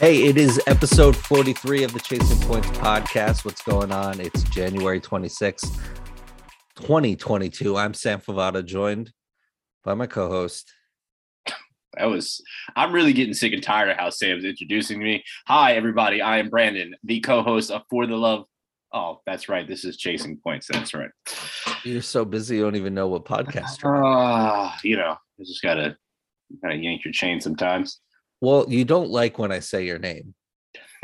Hey, it is episode 43 of the Chasing Points podcast. What's going on? It's January 26th, 2022. I'm Sam Favada, joined by my co host. That was, I'm really getting sick and tired of how Sam's introducing me. Hi, everybody. I am Brandon, the co host of For the Love. Oh, that's right. This is Chasing Points. That's right. You're so busy, you don't even know what podcast. Ah, you know, you just gotta gotta yank your chain sometimes. Well, you don't like when I say your name,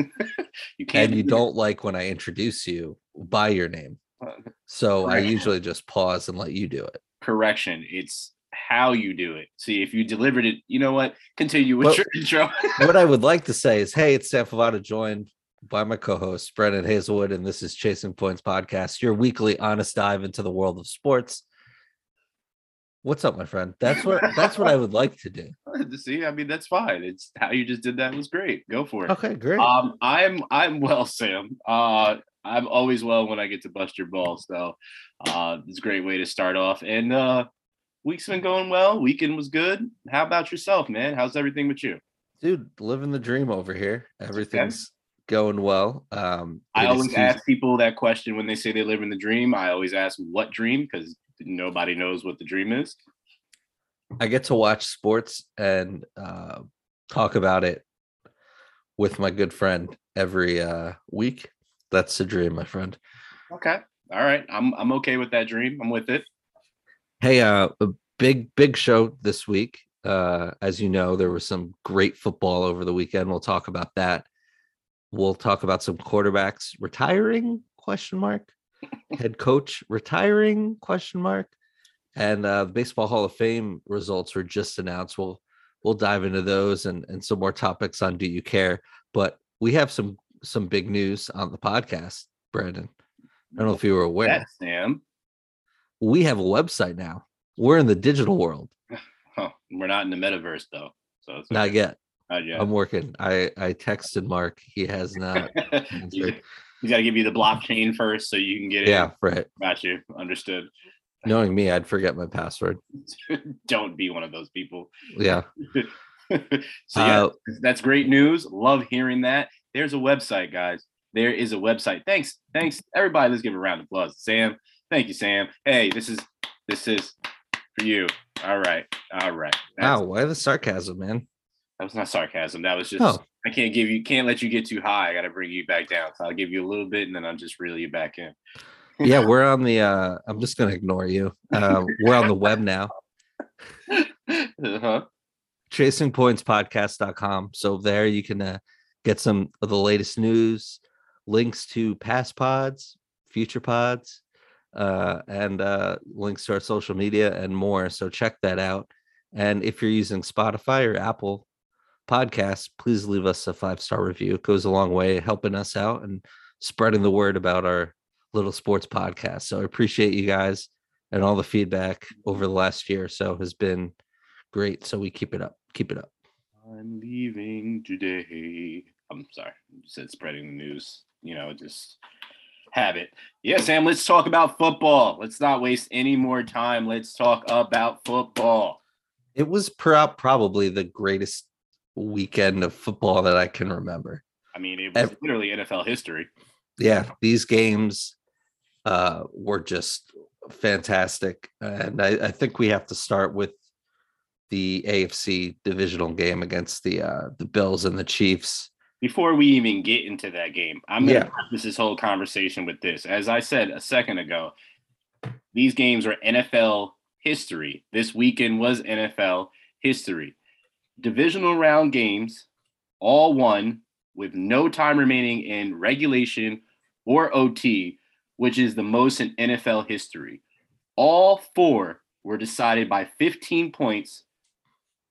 You can't. and you do don't like when I introduce you by your name. that. So I usually just pause and let you do it. correction. It's how you do it. See, if you delivered it, you know what? Continue with Well- your intro. what I would like to say is, hey, it's Sam Favada, joined by my co-host Brendan Hazelwood, and this is Chasing Points Podcast, your weekly honest dive into the world of sports. What's up, my friend? That's what that's what I would like to do. See, I mean, that's fine. It's how you just did that was great. Go for it. Okay, great. Um, I'm I'm well, Sam. Uh, I'm always well when I get to bust your balls. So, uh, it's a great way to start off. And uh, week's been going well. Weekend was good. How about yourself, man? How's everything with you? Dude, living the dream over here. Everything's going well. Um I always ask people that question when they say they live in the dream. I always ask what dream because nobody knows what the dream is. I get to watch sports and uh, talk about it with my good friend every uh, week. That's the dream, my friend. Okay, all right. I'm I'm okay with that dream. I'm with it. Hey, uh, a big big show this week. Uh, as you know, there was some great football over the weekend. We'll talk about that. We'll talk about some quarterbacks retiring? Question mark. Head coach retiring? Question mark. And uh, the Baseball Hall of Fame results were just announced. We'll we'll dive into those and and some more topics on Do You Care? But we have some some big news on the podcast, Brandon. I don't know if you were aware. That Sam. We have a website now. We're in the digital world. Huh. We're not in the metaverse though, so it's okay. Not yet. I'm working. I I texted Mark. He has not. you, he's got to give you the blockchain first so you can get it. yeah, right. Got you. Understood. Knowing me, I'd forget my password. Don't be one of those people. Yeah. so yeah, Uh, that's great news. Love hearing that. There's a website, guys. There is a website. Thanks. Thanks. Everybody, let's give a round of applause. Sam. Thank you, Sam. Hey, this is this is for you. All right. All right. That's- Wow. Why the sarcasm, man? That was not sarcasm. That was just Oh. I can't give you can't let you get too high. I gotta bring you back down. So I'll give you a little bit and then I'll just reel you back in. Yeah, we're on the. uh I'm just gonna ignore you. Uh, we're on the web now. uh-huh. chasingpointspodcast.com. So there you can uh, get some of the latest news, links to past pods, future pods, uh, and uh, links to our social media and more. So check that out. And if you're using Spotify or Apple Podcasts, please leave us a five star review. It goes a long way helping us out and spreading the word about our little sports podcast. So I appreciate you guys and all the feedback over the last year or so has been great. So we keep it up. Keep it up. I'm leaving today. I'm sorry. I said spreading the news. You know, just have it. Yeah, Sam, let's talk about football. Let's not waste any more time. Let's talk about football. It was pro- probably the greatest weekend of football that I can remember. I mean, it was literally NFL history. Yeah, these games uh, were just fantastic. And I, I think we have to start with the AFC divisional game against the uh, the Bills and the Chiefs. before we even get into that game, I'm going to Yeah. preface this whole conversation with this. As I said a second ago, these games are NFL history. This weekend was NFL history. Divisional round games, all won with no time remaining in regulation or OT, which is the most in NFL history. All four were decided by 15 points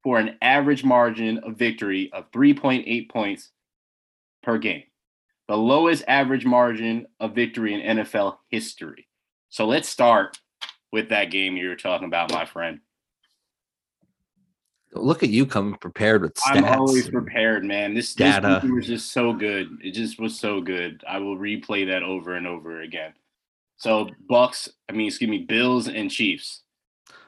for an average margin of victory of 3.8 points per game, the lowest average margin of victory in NFL history. So let's start with that game you were talking about, my friend. Look at you coming prepared with stats. I'm always prepared, man. This, this Data. weekend was just so good. It just was so good. I will replay that over and over again. So Bucks, I mean, excuse me, Bills and Chiefs.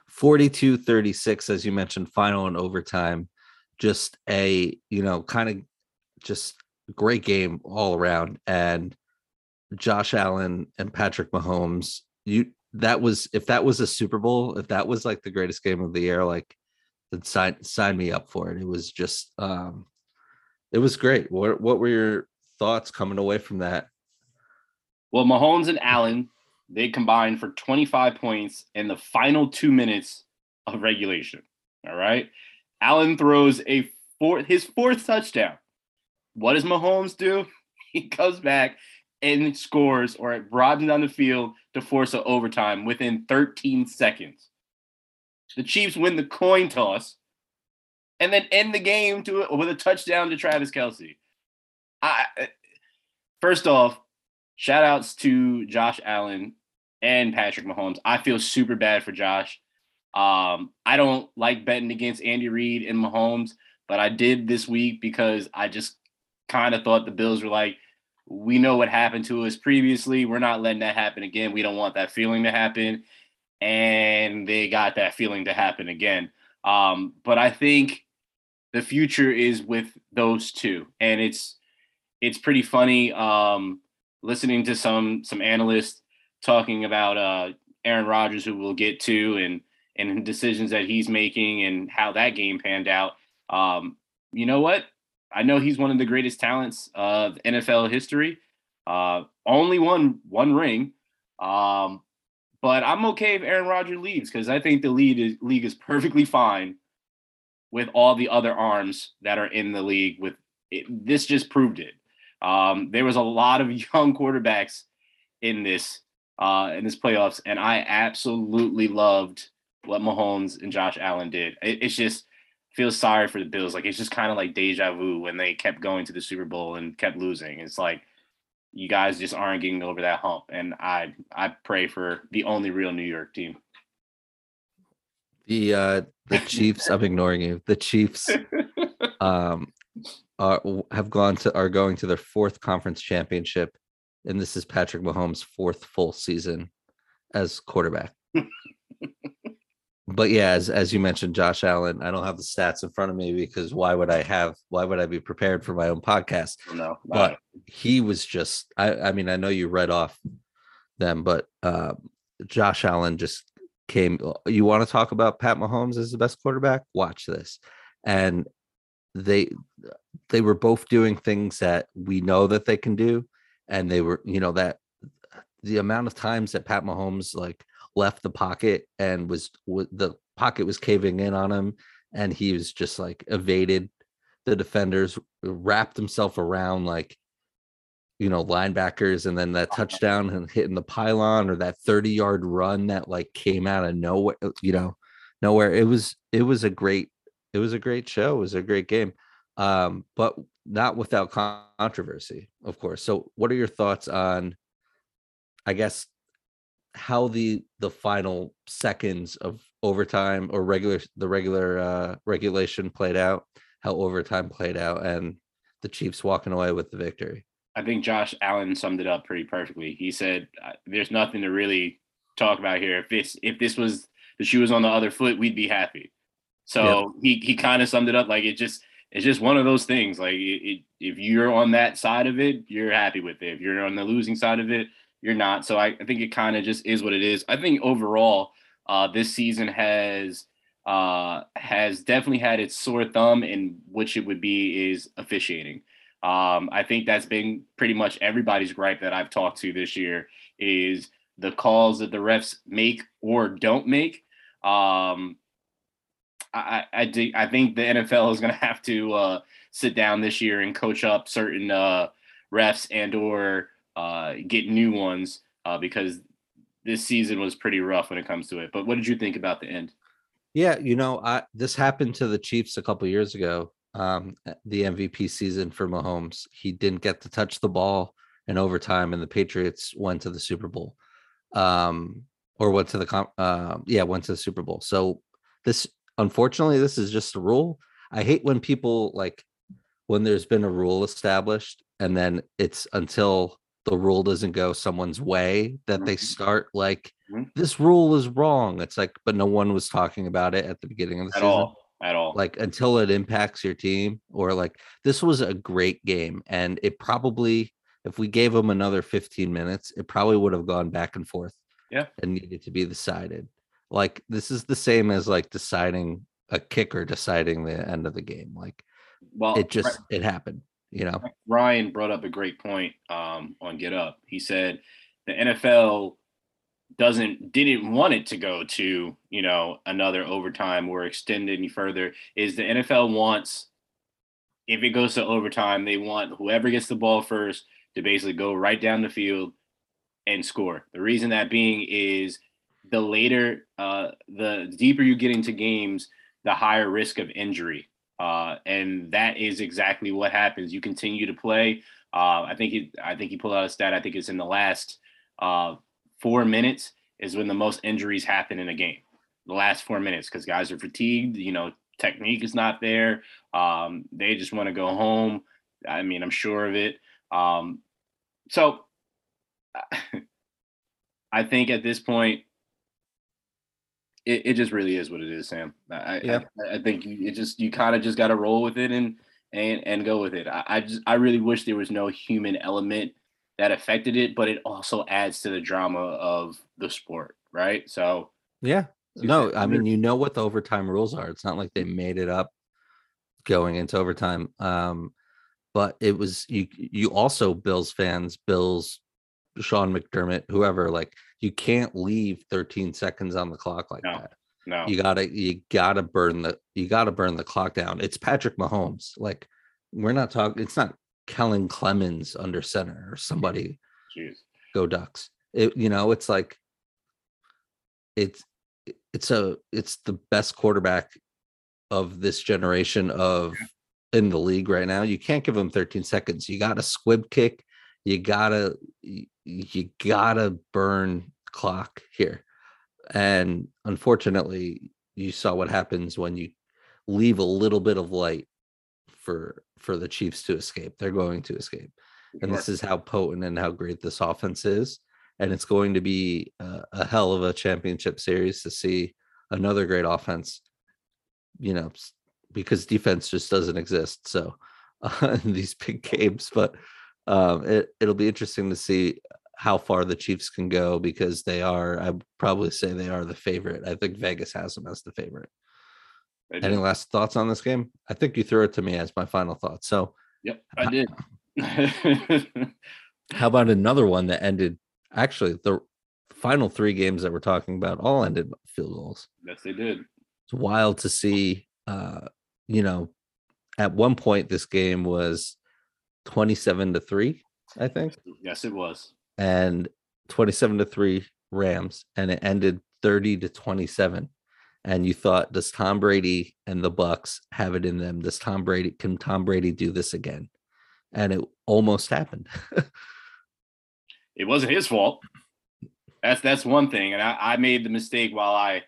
42 36 as you mentioned final and overtime just a you know kind of just great game all around. And Josh Allen and Patrick Mahomes, you that was if that was a Super Bowl, if that was like the greatest game of the year, like then sign sign me up for it. It was just um it was great. What what were your thoughts coming away from that? Well, Mahomes and Allen, they combined for 25 points in the final two minutes of regulation. All right. Allen throws a fourth his fourth touchdown. What does Mahomes do? He comes back and scores or drives down the field to force an overtime within 13 seconds. The Chiefs win the coin toss and then end the game to with a touchdown to Travis Kelce. I first off, shout outs to Josh Allen and Patrick Mahomes. I feel super bad for Josh. Um, I don't like betting against Andy Reid and Mahomes, but I did this week because I just kind of thought the Bills were like, we know what happened to us previously. We're not letting that happen again. We don't want that feeling to happen. And they got that feeling to happen again. Um, but I think the future is with those two. And it's it's pretty funny um, listening to some some analysts talking about uh, Aaron Rodgers, who we'll get to, and and decisions that he's making and how that game panned out. Um, you know what? I know he's one of the greatest talents of NFL history. Uh, only won one ring. Um, but I'm okay if Aaron Rodgers leaves because I think the lead is, league is perfectly fine with all the other arms that are in the league. With it, this, just proved it. Um, there was a lot of young quarterbacks in this uh, in this playoffs, and I absolutely loved what Mahomes and Josh Allen did. It, it's just feels sorry for the Bills. Like it's just kind of like deja vu when they kept going to the Super Bowl and kept losing. It's like you guys just aren't getting over that hump. And I I pray for the only real New York team. The uh the Chiefs, I'm ignoring you. The Chiefs um are have gone to are going to their fourth conference championship. And this is Patrick Mahomes' fourth full season as quarterback but yeah, as as you mentioned, Josh Allen, I don't have the stats in front of me because why would I have why would I be prepared for my own podcast? No, but he was just I I mean, I know you read off them, but uh, Josh Allen just came. You want to talk about Pat Mahomes as the best quarterback? Watch this. And they they were both doing things that we know that they can do. And they were, you know, that the amount of times that Pat Mahomes like left the pocket and was, was the pocket was caving in on him and he was just like evaded the defenders wrapped himself around like you know linebackers and then that touchdown and hitting the pylon or that 30 yard run that like came out of nowhere uh, you know nowhere. It was it was a great it was a great show. It was a great game. Um but not without controversy of course. So what are your thoughts on i guess how the the final seconds of overtime or regular the regular uh regulation played out, how overtime played out, and the Chiefs walking away with the victory. I think Josh Allen summed it up pretty perfectly. He said, "There's nothing to really talk about here. If this if this was the shoe was on the other foot, we'd be happy." So yep. he he kind of summed it up like it just it's just one of those things. Like it, it, if you're on that side of it, you're happy with it. If you're on the losing side of it, you're not. So I, I think it kind of just is what it is. I think overall, uh, this season has uh, has definitely had its sore thumb, in which it would be is officiating. Um, I think that's been pretty much everybody's gripe that I've talked to this year is the calls that the refs make or don't make. Um, I, I, I think the NFL is going to have to uh, sit down this year and coach up certain uh, refs and or uh, get new ones uh, because this season was pretty rough when it comes to it. But what did you think about the end? Yeah, you know, I this happened to the Chiefs a couple years ago. Um, the MVP season for Mahomes, he didn't get to touch the ball in overtime, and the Patriots went to the Super Bowl, um, or went to the uh, yeah, went to the Super Bowl. So this, unfortunately, this is just a rule. I hate when people like when there's been a rule established and then it's until the rule doesn't go someone's way that they mm-hmm. start like mm-hmm. this rule is wrong it's like but no one was talking about it at the beginning of the at season all. at all. like until it impacts your team or like this was a great game and it probably if we gave them another 15 minutes it probably would have gone back and forth Yeah. and needed to be decided like this is the same as like deciding a kicker deciding the end of the game like well, it just it happened you know Ryan brought up a great point um, on Get Up. He said the NFL doesn't didn't want it to go to you know another overtime or extend any further. Is the NFL wants if it goes to overtime, they want whoever gets the ball first to basically go right down the field and score. The reason that being is the later, uh, the deeper you get into games, the higher risk of injury. Uh, and that is exactly what happens. You continue to play. Uh, I think he, I think he pulled out a stat. I think it's in the last uh, four minutes is when the most injuries happen in a game. The last four minutes because guys are fatigued. You know, technique is not there. Um, they just want to go home. I mean, I'm sure of it. Um, so I think at this point, it, it just really is what it is, Sam. I, Yeah. I, I think you, it just you kind of just got to roll with it and and and go with it. I, I just I really wish there was no human element that affected it, but it also adds to the drama of the sport, right? So yeah no i mean you know what the overtime rules are it's not like they made it up going into overtime um but it was you you also bills fans bills sean mcdermott whoever like you can't leave 13 seconds on the clock like No. that. no, you gotta you gotta burn the you gotta burn the clock down. It's patrick mahomes like we're not talking it's not kellen clemens under center or somebody jeez. go ducks. It you know it's like it's it's a it's the best quarterback of this generation of in the league right now. You can't give him 13 seconds. You gotta squib kick. You gotta you gotta burn clock here. And unfortunately you saw what happens when you leave a little bit of light for for the chiefs to escape. They're going to escape. And this is how potent and how great this offense is. And it's going to be a, a hell of a championship series to see another great offense you know because defense just doesn't exist. So uh, in these big games but um it, it'll be interesting to see how far the chiefs can go because they are i'd probably say they are the favorite i think vegas has them as the favorite any last thoughts on this game i think you threw it to me as my final thought so Yep, I did. How about another one that ended? Actually, the final three games that we're talking about all ended field goals. yes, they did. It's wild to see. Uh, you know, at one point this game was twenty-seven to three, I think, Yes, it was. and twenty-seven to three Rams, and it ended thirty to twenty-seven. And you thought, does Tom Brady and the Bucks have it in them? Does Tom Brady can Tom Brady do this again? And it almost happened. It wasn't his fault. That's that's one thing, and I, I made the mistake while I.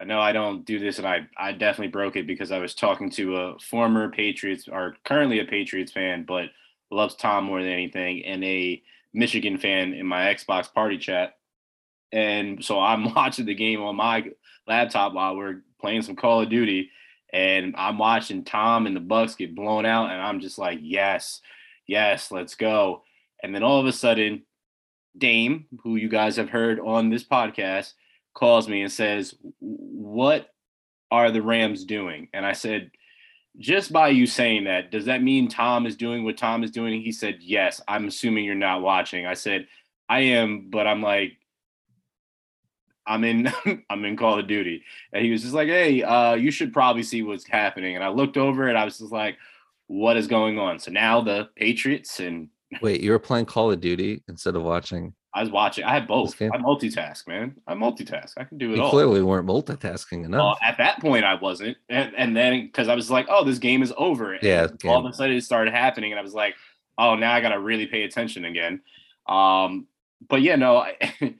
I know I don't do this, and I I definitely broke it because I was talking to a former Patriots or currently a Patriots fan, but loves Tom more than anything, and a Michigan fan in my Xbox party chat. And so I'm watching the game on my laptop while we're playing some Call of Duty, and I'm watching Tom and the Bucks get blown out, and I'm just like, yes, yes, let's go. And then all of a sudden, Dame, who you guys have heard on this podcast, calls me and says, What are the Rams doing? And I said, Just by you saying that, does that mean Tom is doing what Tom is doing? He said, Yes. I'm assuming you're not watching. I said, I am, but I'm like, I'm in I'm in Call of Duty. And he was just like, Hey, uh, you should probably see what's happening. And I looked over and I was just like, What is going on? So now the Patriots and Wait, you were playing Call of Duty instead of watching. I was watching. I had both. I multitask, man. I multitask. I can do it You all. clearly weren't multitasking enough. Well, at that point, I wasn't, and, and then because I was like, "Oh, this game is over." And Yeah, all of a sudden it started happening, and I was like, "Oh, now I got to really pay attention again." Um, but yeah, no. I,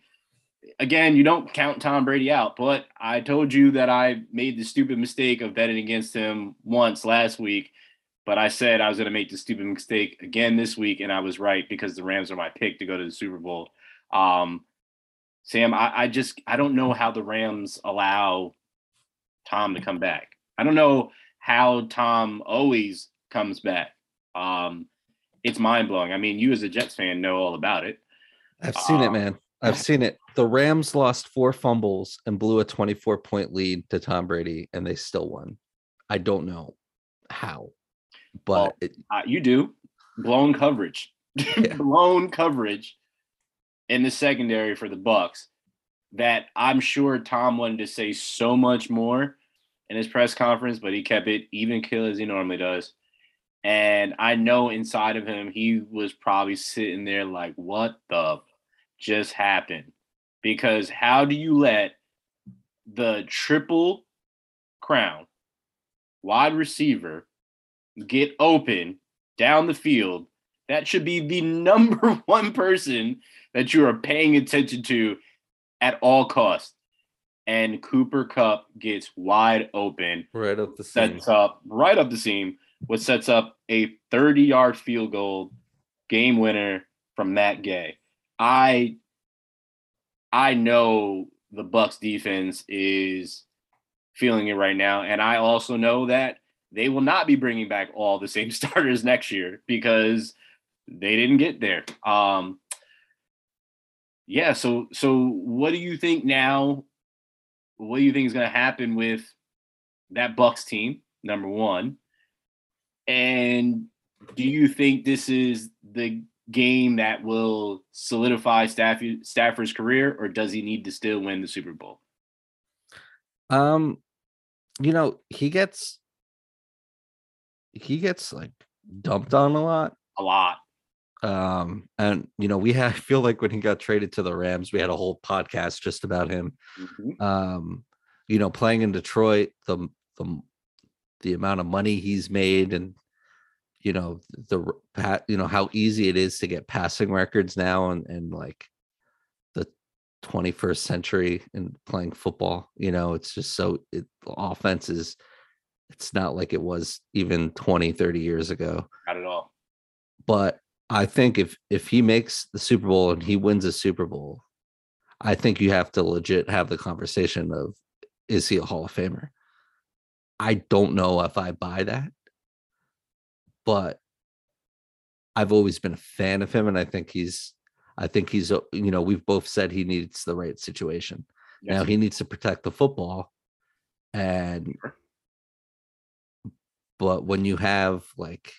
again, you don't count Tom Brady out, but I told you that I made the stupid mistake of betting against him once last week. But I said I was going to make the stupid mistake again this week, and I was right because the Rams are my pick to go to the Super Bowl. Um, Sam, I, I just I don't know how the Rams allow Tom to come back. I don't know how Tom always comes back. Um, it's mind blowing. I mean, you as a Jets fan know all about it. I've seen it, Um, man. I've seen it. The Rams lost four fumbles and blew a 24 point lead to Tom Brady, and they still won. I don't know how, but Well, it, Uh, you do blown coverage, Yeah. blown coverage in the secondary for the Bucks. That I'm sure Tom wanted to say so much more in his press conference, but he kept it even kill as he normally does. And I know inside of him, he was probably sitting there like, "What the just happened?" Because how do you let the triple crown wide receiver get open down the field, that should be the number one person that you are paying attention to at all costs. And Cooper Kupp gets wide open, right up the seam. sets up right up the seam, what sets up a 30 yard field goal game winner from Matt Gay. I I know the Bucks defense is feeling it right now, and I also know that they will not be bringing back all the same starters next year because they didn't get there. Um, yeah. So, so what do you think now? What do you think is going to happen with that Bucks team? Number one, and do you think this is the game that will solidify Staffy, Stafford's career, or does he need to still win the Super Bowl? Um, you know, he gets he gets like dumped on a lot. A lot. Um, and you know, we had I feel like when he got traded to the Rams, we had a whole podcast just about him. Mhm. Um, you know, playing in Detroit, the the the amount of money he's made and you know the you know how easy it is to get passing records now and and like the 21st century in playing football you know it's just so it the offense is it's not like it was even 20 30 years ago Not at all. but I think if if he makes the Super Bowl and he wins a Super Bowl, I think you have to legit have the conversation of is he a Hall of Famer? I don't know if I buy that, but I've always been a fan of him, and I think he's I think he's uh, you know we've both said he needs the right situation. Now he needs to protect the football, and but when you have like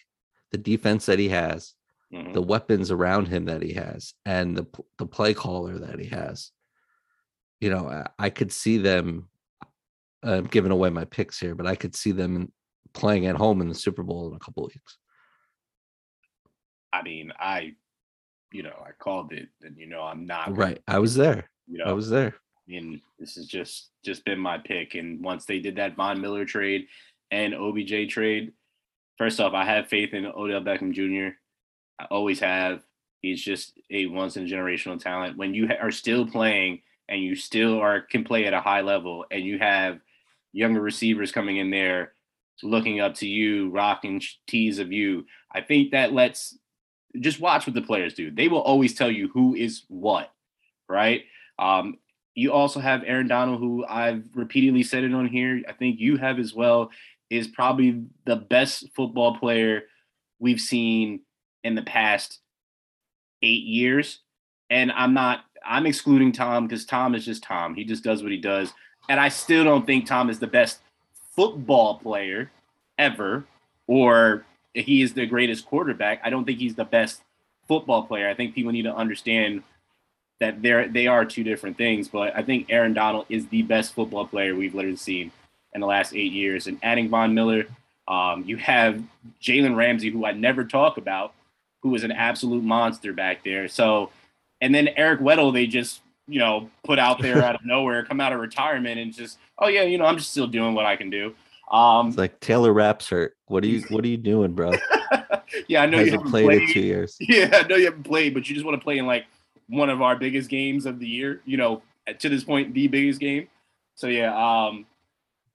the defense that he has, Mhm. the weapons around him that he has and the the play caller that he has. You know, I, I could see them. I'm giving away my picks here, but I could see them playing at home in the Super Bowl in a couple weeks. I mean, I, you know, I called it, and you know, I'm not Right, I was there. You know, I was there. and this has just just been my pick. And once they did that Von Miller trade and OBJ trade, first off, I have faith in Odell Beckham Jr. Always have. He's just a once in a generational talent. When you are still playing and you still are can play at a high level, and you have younger receivers coming in there looking up to you, rocking tees of you, I think that lets just watch what the players do. They will always tell you who is what, right? Um, you also have Aaron Donald, who I've repeatedly said it on here. I think you have as well, is probably the best football player we've seen in the past eight years. And I'm not, I'm excluding Tom because Tom is just Tom. He just does what he does. And I still don't think Tom is the best football player ever, or he is the greatest quarterback. I don't think he's the best football player. I think people need to understand that they're they are two different things. But I think Aaron Donald is the best football player we've literally seen in the last eight years. And adding Von Miller, um, you have Jalen Ramsey, who I never talk about, who is an absolute monster back there. So, and then Eric Weddle, they just you know put out there out of nowhere, come out of retirement, and just oh yeah, you know I'm just still doing what I can do. Um, It's like Taylor Rapp's hurt. What are you What are you doing, bro? yeah, I know you Hasn't haven't played played. in two years. Yeah, I know you haven't played, but you just want to play in like one of our biggest games of the year. You know, to this point, the biggest game. So yeah, um,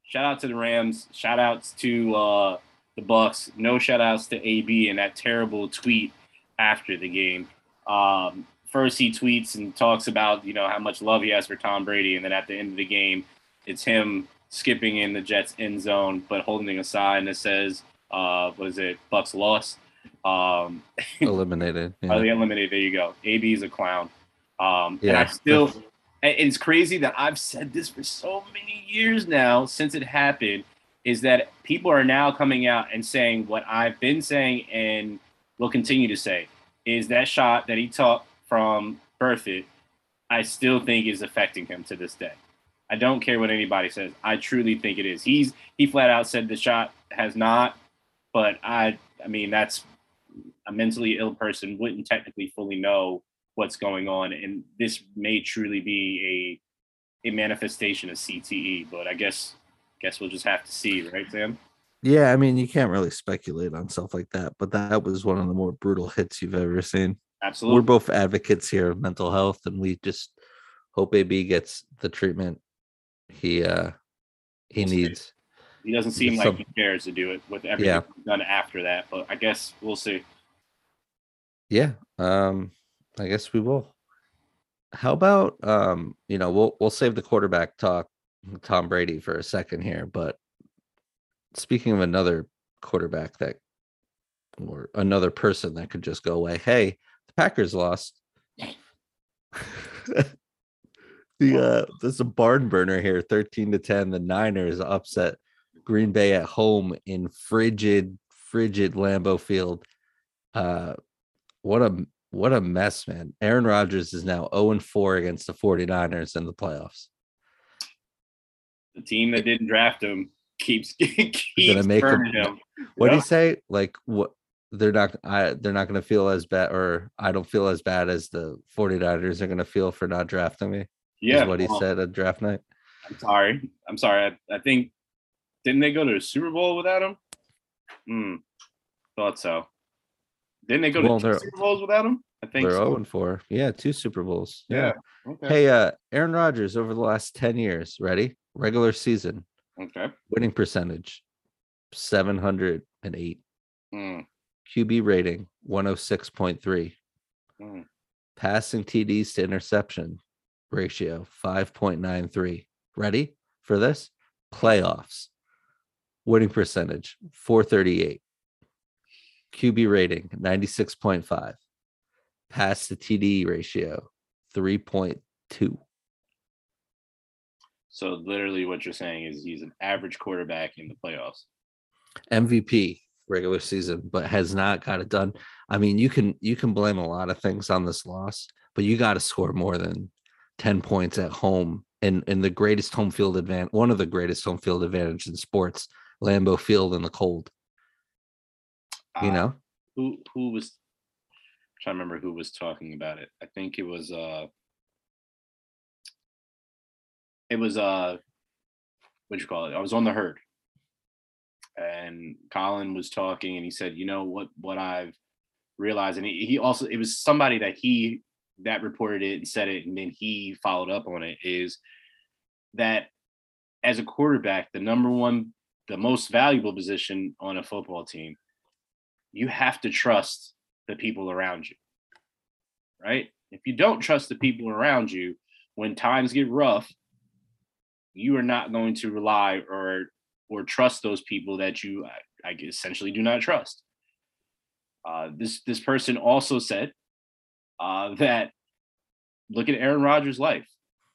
shout out to the Rams. Shout outs to uh, the Bucks. No shout outs to AB and that terrible tweet after the game. Um, first, he tweets and talks about you know how much love he has for Tom Brady, and then at the end of the game, it's him skipping in the Jets end zone, but holding a sign that says, uh, what is it, Bucks lost. Um, Eliminated. Oh, yeah. they eliminated. There you go. AB is a clown. Um, and I still, it's crazy that I've said this for so many years now since it happened. Is that people are now coming out and saying what I've been saying and will continue to say is that shot that he took from Burfict, I still think is affecting him to this day. I don't care what anybody says. I truly think it is. He's he flat out said the shot has not, but I I mean that's a mentally ill person wouldn't technically fully know what's going on, and this may truly be a a manifestation of CTE. But I guess guess we'll just have to see, right, Sam? Yeah, I mean, you can't really speculate on stuff like that, but that was one of the more brutal hits you've ever seen. Absolutely. We're both advocates here of mental health, and we just hope AB gets the treatment he uh he see. needs. he doesn't seem like he cares to do it with everything Yeah. done after that. But I guess we'll see. Yeah, um, I guess we will. How about um, you know, we'll we'll save the quarterback talk, Tom Brady, for a second here, but speaking of another quarterback that or another person that could just go away, hey, the Packers lost. the uh there's a barn burner here, 13 to 10. The Niners upset Green Bay at home in frigid, frigid Lambeau Field. Uh what a what a mess, man. Aaron Rodgers is now 0 and 4 against the 49ers in the playoffs. The team that didn't draft him keeps keeps make him- him. What do you say? Like what they're not I they're not gonna feel as bad or I don't feel as bad as the 49ers are gonna feel for not drafting me. Yeah, is what he well, said at draft night. I'm sorry. I'm sorry. I, I think didn't they go to the Super Bowl without him? Hmm. Thought so. Didn't they go Well, to two Super Bowls without him? I think They're so. 0 4. Yeah, two Super Bowls. Yeah. Okay. Hey, uh, Aaron Rodgers over the last 10 years, ready? Regular season, Okay. winning percentage 708. Hmm. QB rating 106.3. Hmm. Passing TDs to interception ratio 5.93. Ready for this? Playoffs. Winning percentage 438. QB rating 96.5. Pass to TD ratio 3.2. So literally, what you're saying is he's an average quarterback in the playoffs. MVP regular season, but has not got it done. I mean, you can you can blame a lot of things on this loss, but you got to score more than 10 points at home in in the greatest home field advantage, one of the greatest home field advantage in sports, Lambeau Field in the cold. You Uh, know, who who was I'm trying to remember who was talking about it. I think it was uh it was uh what you call it? I was on the herd. And Colin was talking and he said, you know what what I've realized, and he, he also it was somebody that he that reported it and said it, and then he followed up on it, is that as a quarterback, the number one, the most valuable position on a football team you have to trust the people around you. Right? If you don't trust the people around you, when times get rough, you are not going to rely or or trust those people that you I, I essentially do not trust. Uh, this this person also said uh, that look at Aaron Rodgers' life,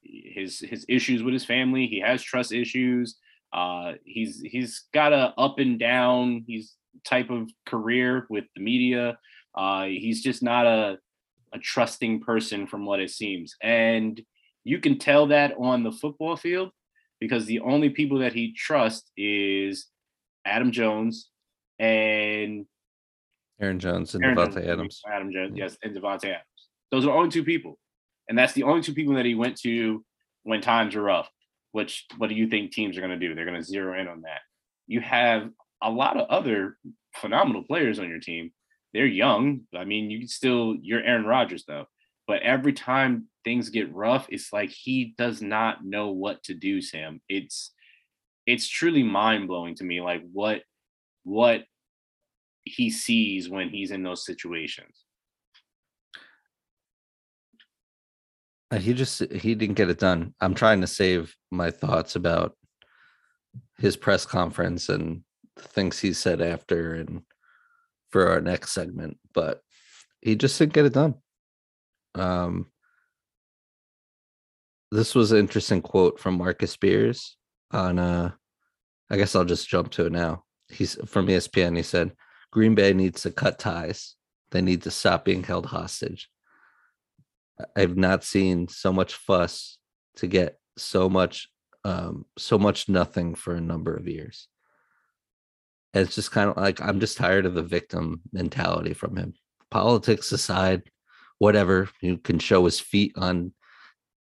his his issues with his family. He has trust issues. Uh, he's he's got a up and down. He's type of career with the media. Uh, he's just not a a trusting person from what it seems, and you can tell that on the football field because the only people that he trusts is Adam Jones and Aaron Jones and Aaron Davante Jones, Adams. Adam Jones, mm. yes, and Davante Adams. Those are the only two people, and that's the only two people that he went to when times are rough. Which, what do you think teams are going to do? They're going to zero in on that. You have a lot of other phenomenal players on your team. They're young. I mean, you can still you're Aaron Rodgers though. But every time things get rough, it's like he does not know what to do, Sam. It's it's truly mind-blowing to me like what what he sees when he's in those situations. Uh, He just he didn't get it done. I'm trying to save my thoughts about his press conference and the things he said after and for our next segment, but he just didn't get it done. Um, this was an interesting quote from Marcus Spears on uh I guess I'll just jump to it now. He's from ESPN. He said Green Bay needs to cut ties. They need to stop being held hostage. I've not seen so much fuss to get so much um so much nothing for a number of years. And it's just kind of like I'm just tired of the victim mentality from him. Politics aside, whatever, you can show his feet on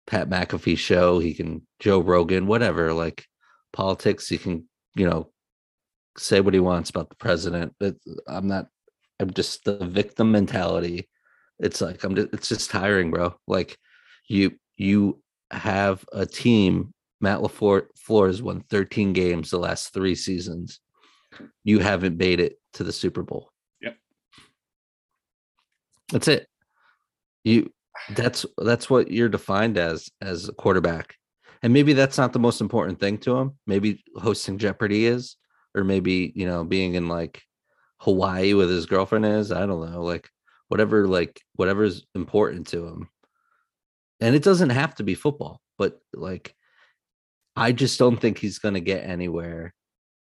Pat McAfee show, he can Joe Rogan, whatever, like politics, he can, you know, say what he wants about the president. But I'm not I'm just the victim mentality. It's like I'm just it's just tiring, bro. Like you you have a team. Matt LaFleur has won 13 games the last three seasons. You haven't made it to the Super Bowl. Yep. That's it. You that's that's what you're defined as as a quarterback. And maybe that's not the most important thing to him. Maybe hosting Jeopardy is, or maybe, you know, being in like Hawaii with his girlfriend is. I don't know. Like whatever, like whatever's important to him and it doesn't have to be football, but like I just don't think he's going to get anywhere,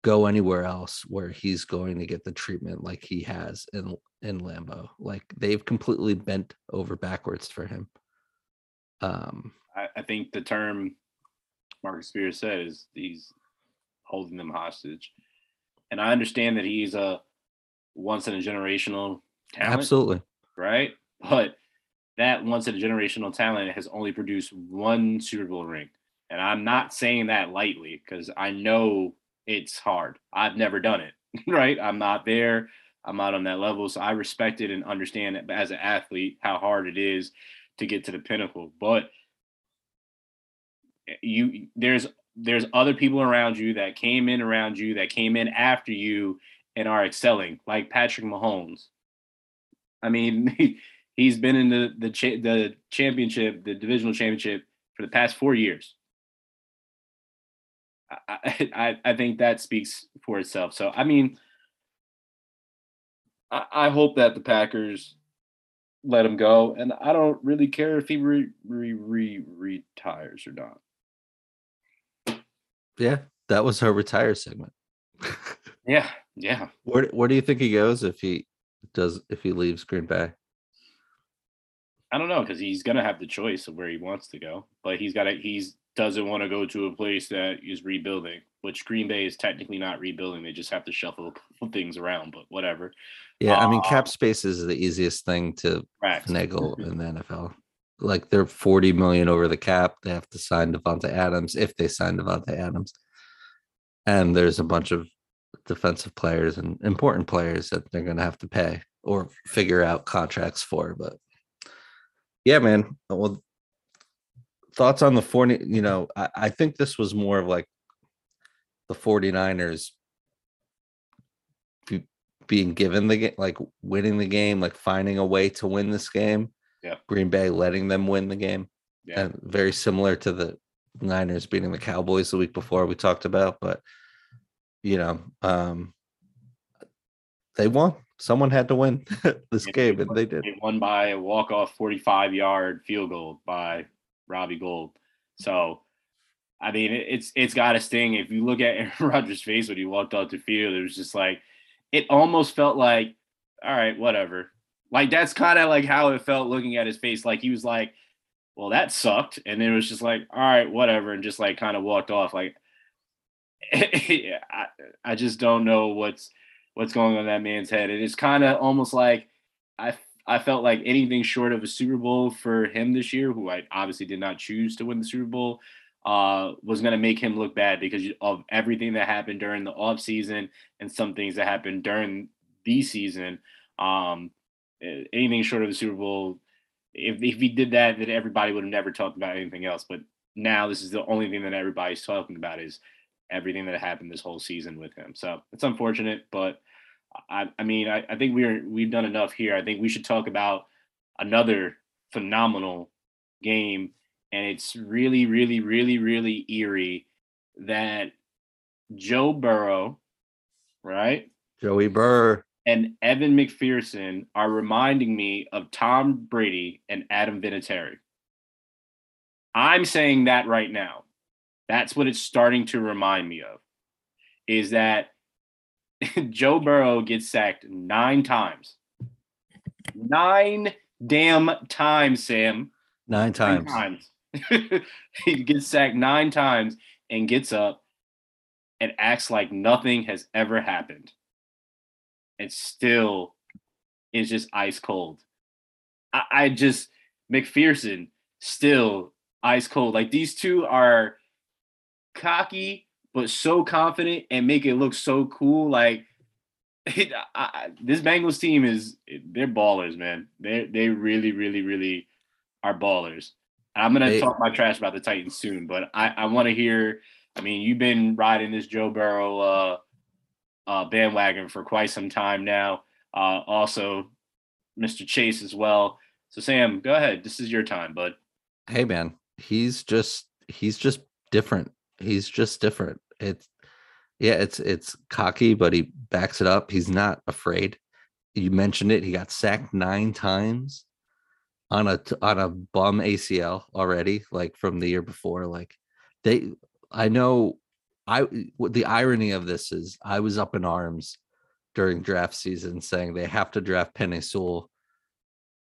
go anywhere else where he's going to get the treatment like he has in in Lambeau. Like they've completely bent over backwards for him. Um, I, I think the term Marcus Spears said is he's holding them hostage, and I understand that he's a once in a generational talent, absolutely right, but that once in a generational talent has only produced one Super Bowl ring. And I'm not saying that lightly because I know it's hard. I've never done it, right? I'm not there. I'm not on that level. So I respect it and understand it as an athlete how hard it is to get to the pinnacle. But you there's there's other people around you that came in around you that came in after you and are excelling, like Patrick Mahomes. I mean, He's been in the the cha- the championship, the divisional championship for the past four years. I, I, I think that speaks for itself. So I mean, I, I hope that the Packers let him go, and I don't really care if he re, re, re retires or not. Yeah, that was her retire segment. yeah, yeah. Where where do you think he goes if he does if he leaves Green Bay? I don't know because he's gonna have the choice of where he wants to go, but he's got to he's doesn't want to go to a place that is rebuilding, which Green Bay is technically not rebuilding. They just have to shuffle things around, but whatever. Yeah, I mean, cap um, space is the easiest thing to correct. finagle in the NFL. Like they're 40 million over the cap. They have to sign Davante Adams if they sign Davante Adams. And there's a bunch of defensive players and important players that they're going to have to pay or figure out contracts for. But yeah, man. Well, thoughts on the 40, you know, I, I think this was more of like the 49ers being given the game, like winning the game, like finding a way to win this game. Yeah. Green Bay letting them win the game. Yeah. And very similar to the Niners beating the Cowboys the week before we talked about, but you know, um they won someone had to win this game, and they did. They won by a walk off 45 yard field goal by Robbie Gould. So, I mean, it's it's got a sting. If you look at Aaron Rodgers' face when he walked off the field, it was just like it almost felt like, all right, whatever. Like that's kind of like how it felt looking at his face. Like he was like, well, that sucked, and it was just like, all right, whatever, and just like kind of walked off. Like, I I just don't know what's what's going on in that man's head. And it's kind of almost like I I felt like anything short of a Super Bowl for him this year, who I obviously did not choose to win the Super Bowl, uh, was going to make him look bad because of everything that happened during the off season and some things that happened during the season. Um, anything short of the Super Bowl, if, if he did that, then everybody would have never talked about anything else. But now this is the only thing that everybody's talking about is everything that happened this whole season with him. So it's unfortunate, but I, I mean, I, I think we're we've done enough here. I think we should talk about another phenomenal game, and it's really, really, really, really eerie that Joe Burrow, right? Joey Burr. And Evan McPherson are reminding me of Tom Brady and Adam Vinatieri. I'm saying that right now. That's what it's starting to remind me of. Is that Joe Burrow gets sacked nine times. Nine damn times, Sam. Nine times. Nine times. he gets sacked nine times and gets up and acts like nothing has ever happened. And still is just ice cold. I, I just McPherson still ice cold. Like these two are cocky but so confident and make it look so cool. Like it, I, this Bengals team is they're ballers, man. They they really really really are ballers. I'm gonna hey. talk my trash about the Titans soon, but I I want to hear. I mean, you've been riding this Joe Burrow uh, uh, bandwagon for quite some time now. Uh, also, Mr. Chase as well. So Sam, go ahead. This is your time, bud. Hey man, he's just he's just different. He's just different. It's yeah, it's it's cocky, but he backs it up. He's not afraid. You mentioned it. He got sacked nine times on a on a bum ACL already, like from the year before. Like they, I know. I the irony of this is I was up in arms during draft season saying they have to draft Penei Sewell.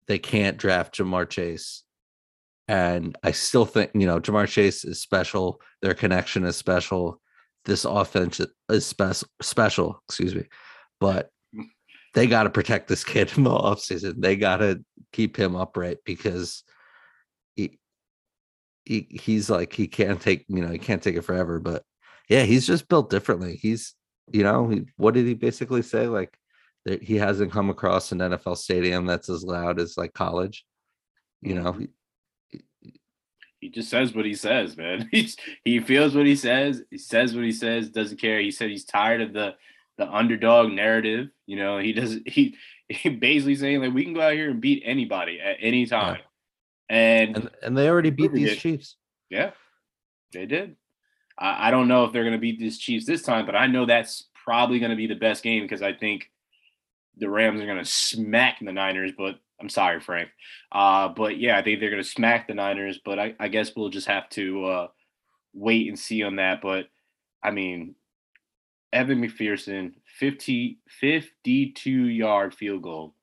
They can't draft Ja'Marr Chase. And I still think, you know, Ja'Marr Chase is special. Their connection is special this offense is special, special, excuse me, but they got to protect this kid in the offseason. They got to keep him upright because he, he he's like he can't take you know he can't take it forever. But yeah, he's just built differently. He's you know he, what did he basically say like that he hasn't come across an NFL stadium that's as loud as like college. You know, mm-hmm he just says what he says, man. He's he feels what he says. He says what he says. Doesn't care. He said he's tired of the the underdog narrative. You know, he doesn't. He he basically saying like we can go out here and beat anybody at any time, yeah. and, and, and they already beat these did. Chiefs. Yeah, they did. I, I don't know if they're going to beat these Chiefs this time, but I know that's probably going to be the best game because I think the Rams are going to smack the Niners, but I'm sorry, Frank. Uh, but yeah, I think they're going to smack the Niners. But I, I, guess we'll just have to uh, wait and see on that. But I mean, Evan McPherson, 50, 52 yard field goal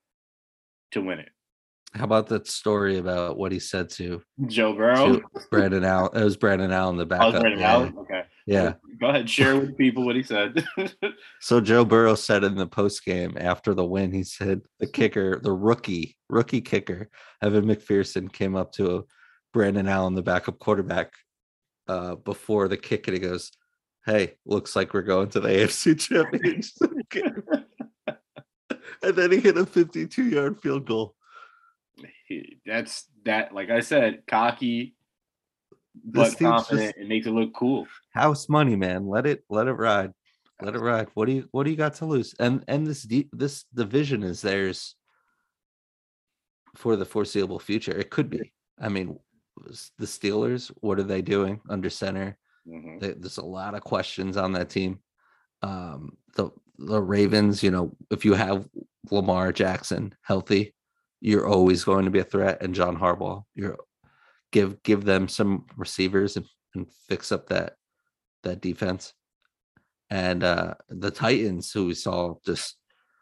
to win it. How about that story about what he said to Joe Burrow? To Brandon Allen. It was Brandon Allen, the backup. Oh, Brandon. Allen? Okay. Yeah. Go ahead, share with people what he said. so Joe Burrow said in the post game after the win, he said the kicker, the rookie, rookie kicker, Evan McPherson came up to Brandon Allen, the backup quarterback, uh, before the kick, and he goes, Hey, looks like we're going to the AFC championship. and then he hit a 52 yard field goal. That's that, like I said, cocky, but confident. Just, it makes it look cool. House money, man. Let it let it ride. Let it ride. What do you what do you got to lose? And and this deep this division is theirs for the foreseeable future. It could be. I mean, the Steelers, what are they doing under center? Mm-hmm. They, there's a lot of questions on that team. Um, the the Ravens, you know, if you have Lamar Jackson healthy, you're always going to be a threat. And John Harbaugh, you're give give them some receivers and, and fix up that that defense. And uh the Titans, who we saw just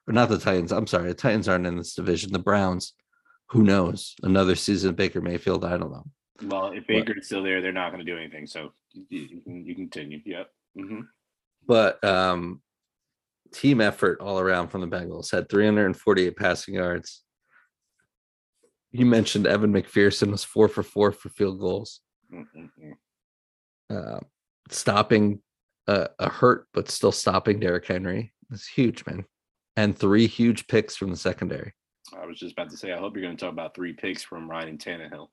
or not the Titans, I'm sorry, the Titans aren't in this division. The Browns, who knows? Another season of Baker Mayfield, I don't know. Well, if Baker's but, still there, they're not going to do anything. So you, can you continue. Yep. Mm-hmm. But um team effort all around from the Bengals had 348 passing yards, you mentioned Evan McPherson was four for four for field goals. Uh, stopping a, a, hurt, but still stopping Derrick Henry is huge, man. And three huge picks from the secondary. I was just about to say, I hope you're going to talk about three picks from Ryan Tannehill.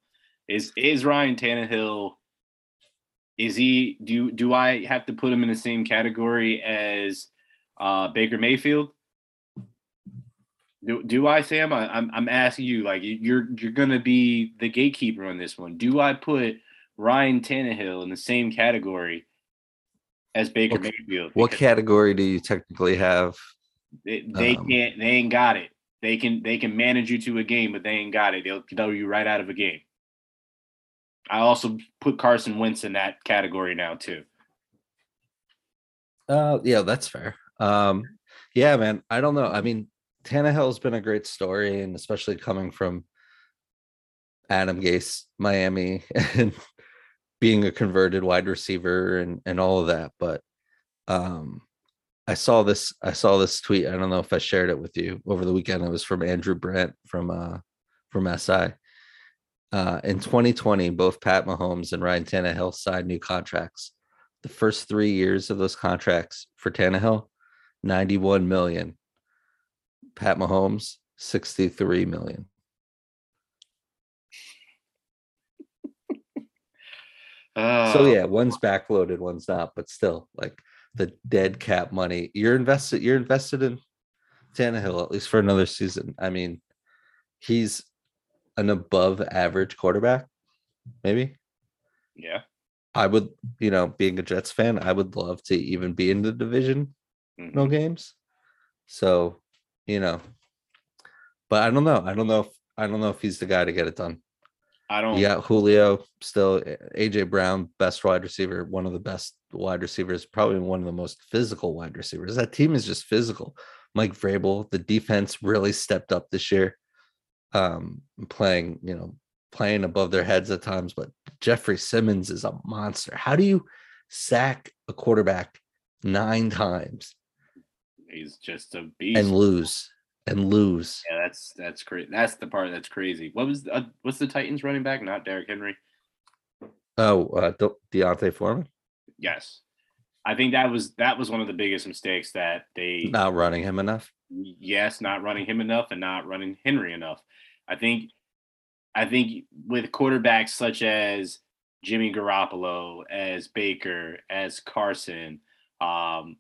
Is is Ryan Tannehill? Is he? Do do I have to put him in the same category as uh, Baker Mayfield? Do, do I, Sam? I, am I'm, I'm asking you. Like you're you're gonna be the gatekeeper on this one. Do I put Ryan Tannehill in the same category as Baker What- Mayfield. What category do you technically have? They, they um, can't. They ain't got it. They can. They can manage you to a game, but they ain't got it. They'll throw you right out of a game. I also put Carson Wentz in that category now too. Uh, yeah, that's fair. Um, yeah, man. I don't know. I mean, Tannehill's been a great story, and especially coming from Adam Gase, Miami, and being a converted wide receiver and and all of that. But um, I saw this. I saw this tweet. I don't know if I shared it with you over the weekend. It was from Andrew Brandt from uh from SI. Uh, in 2020, both Pat Mahomes and Ryan Tannehill signed new contracts. The first three years of those contracts for Tannehill, 91 million. Pat Mahomes, 63 million. So Uh, yeah, one's backloaded, one's not, but still, like the dead cap money. You're invested. You're invested in Tannehill at least for another season. I mean, he's an above average quarterback, maybe. yeah. I would, you know, being a Jets fan, I would love to even be in the division mhm. no games. So, you know, but I don't know. I don't know if I don't know if he's the guy to get it done. I don't. Yeah, Julio still, AJ Brown, best wide receiver, one of the best wide receivers, probably one of the most physical wide receivers. That team is just physical. Mike Vrabel, the defense really stepped up this year, um, playing, you know, playing above their heads at times. But Jeffrey Simmons is a monster. How do you sack a quarterback nine times He's just a beast. and lose and lose? yeah, that's that's crazy. That's the part that's crazy. What was the, uh, what's the Titans running back? Not Derrick Henry. Oh, uh, De- D'Onta Foreman Yes, I think that was that was one of the biggest mistakes that they. not running him enough. yes, not running him enough and not running Henry enough. I think I think with quarterbacks such as Jimmy Garoppolo, as Baker, as Carson, um,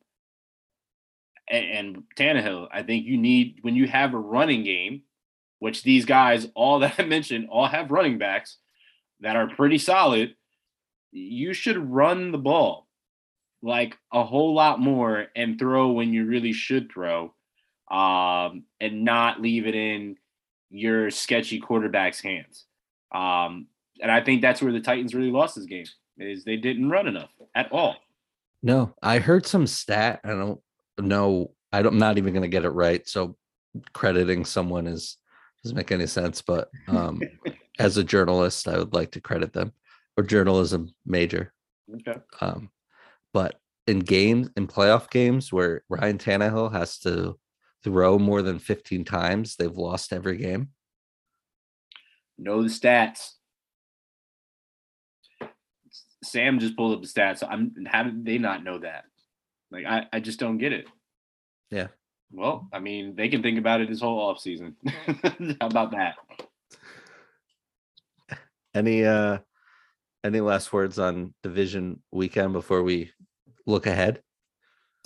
and, and Tannehill, I think you need when you have a running game, which these guys, all that I mentioned, all have running backs that are pretty solid. You should run the ball like a whole lot more and throw when you really should throw um, and not leave it in your sketchy quarterback's hands. Um, and I think that's where the Titans really lost this game is they didn't run enough at all. No, I heard some stat. I don't know. I'm not even going to get it right. So crediting someone is doesn't make any sense. But um, as a journalist, I would like to credit them or journalism major. Okay. Um, but in games, in playoff games where Ryan Tannehill has to throw more than 15 times, they've lost every game. Know the stats. Sam just pulled up the stats. I'm how did they not know that? Like I, I just don't get it. Yeah. Well, I mean, they can think about it this whole offseason. how about that? Any uh any last words on division weekend before we look ahead?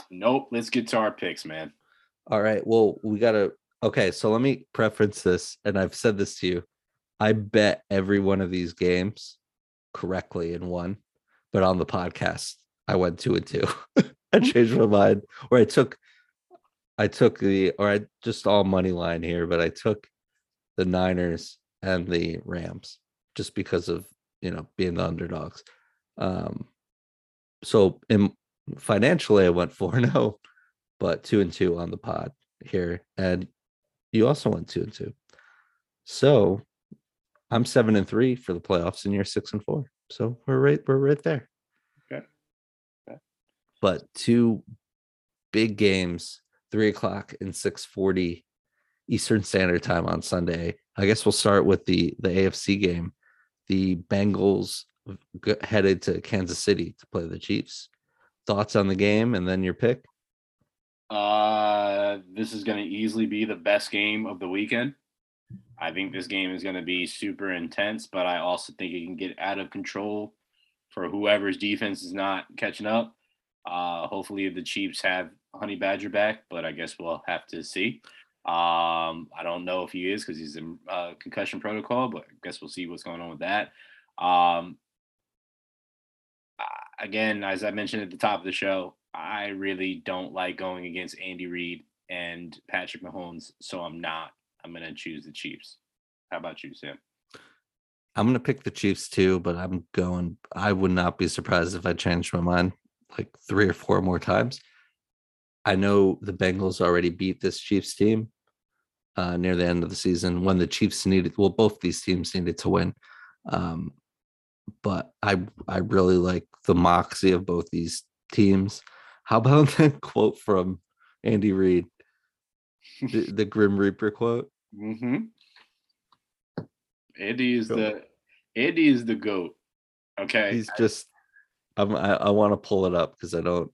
Nope. Let's get to our picks, man. All right. Well, we gotta. Okay, so let me preference this, and I've said this to you. I bet every one of these games correctly in one, but on the podcast, I went two and two. I changed my mind, or I took, I took the, or I just all money line here, but I took the Niners and the Rams just because of you know being the underdogs. Um, so in financially, I went four and zero but two and two on the pod here. And you also went two and two. So I'm seven and three for the playoffs, and you're six and four. So we're right, we're right there. But two big games, three o'clock and six forty Eastern Standard Time on Sunday. I guess we'll start with the the AFC game. The Bengals headed to Kansas City to play the Chiefs. Thoughts on the game, and then your pick. Uh, this is going to easily be the best game of the weekend. I think this game is going to be super intense, but I also think it can get out of control for whoever's defense is not catching up. Uh, hopefully, the Chiefs have Honey Badger back, but I guess we'll have to see. Um, I don't know if he is because he's in uh, concussion protocol, but I guess we'll see what's going on with that. Um, again, as I mentioned at the top of the show, I really don't like going against Andy Reid and Patrick Mahomes, so I'm not. I'm going to choose the Chiefs. How about you, Sam? I'm gonna pick the Chiefs too, but I'm going. I would not be surprised if I changed my mind like three or four more times. I know the Bengals already beat this Chiefs team uh, near the end of the season when the Chiefs needed. Well, both these teams needed to win, um, but I I really like the moxie of both these teams. How about that quote from Andy Reid, the, the Grim Reaper quote? Mm-hmm. Andy is Go. the Andy is the goat. Okay. He's just. I'm, I I want to pull it up because I don't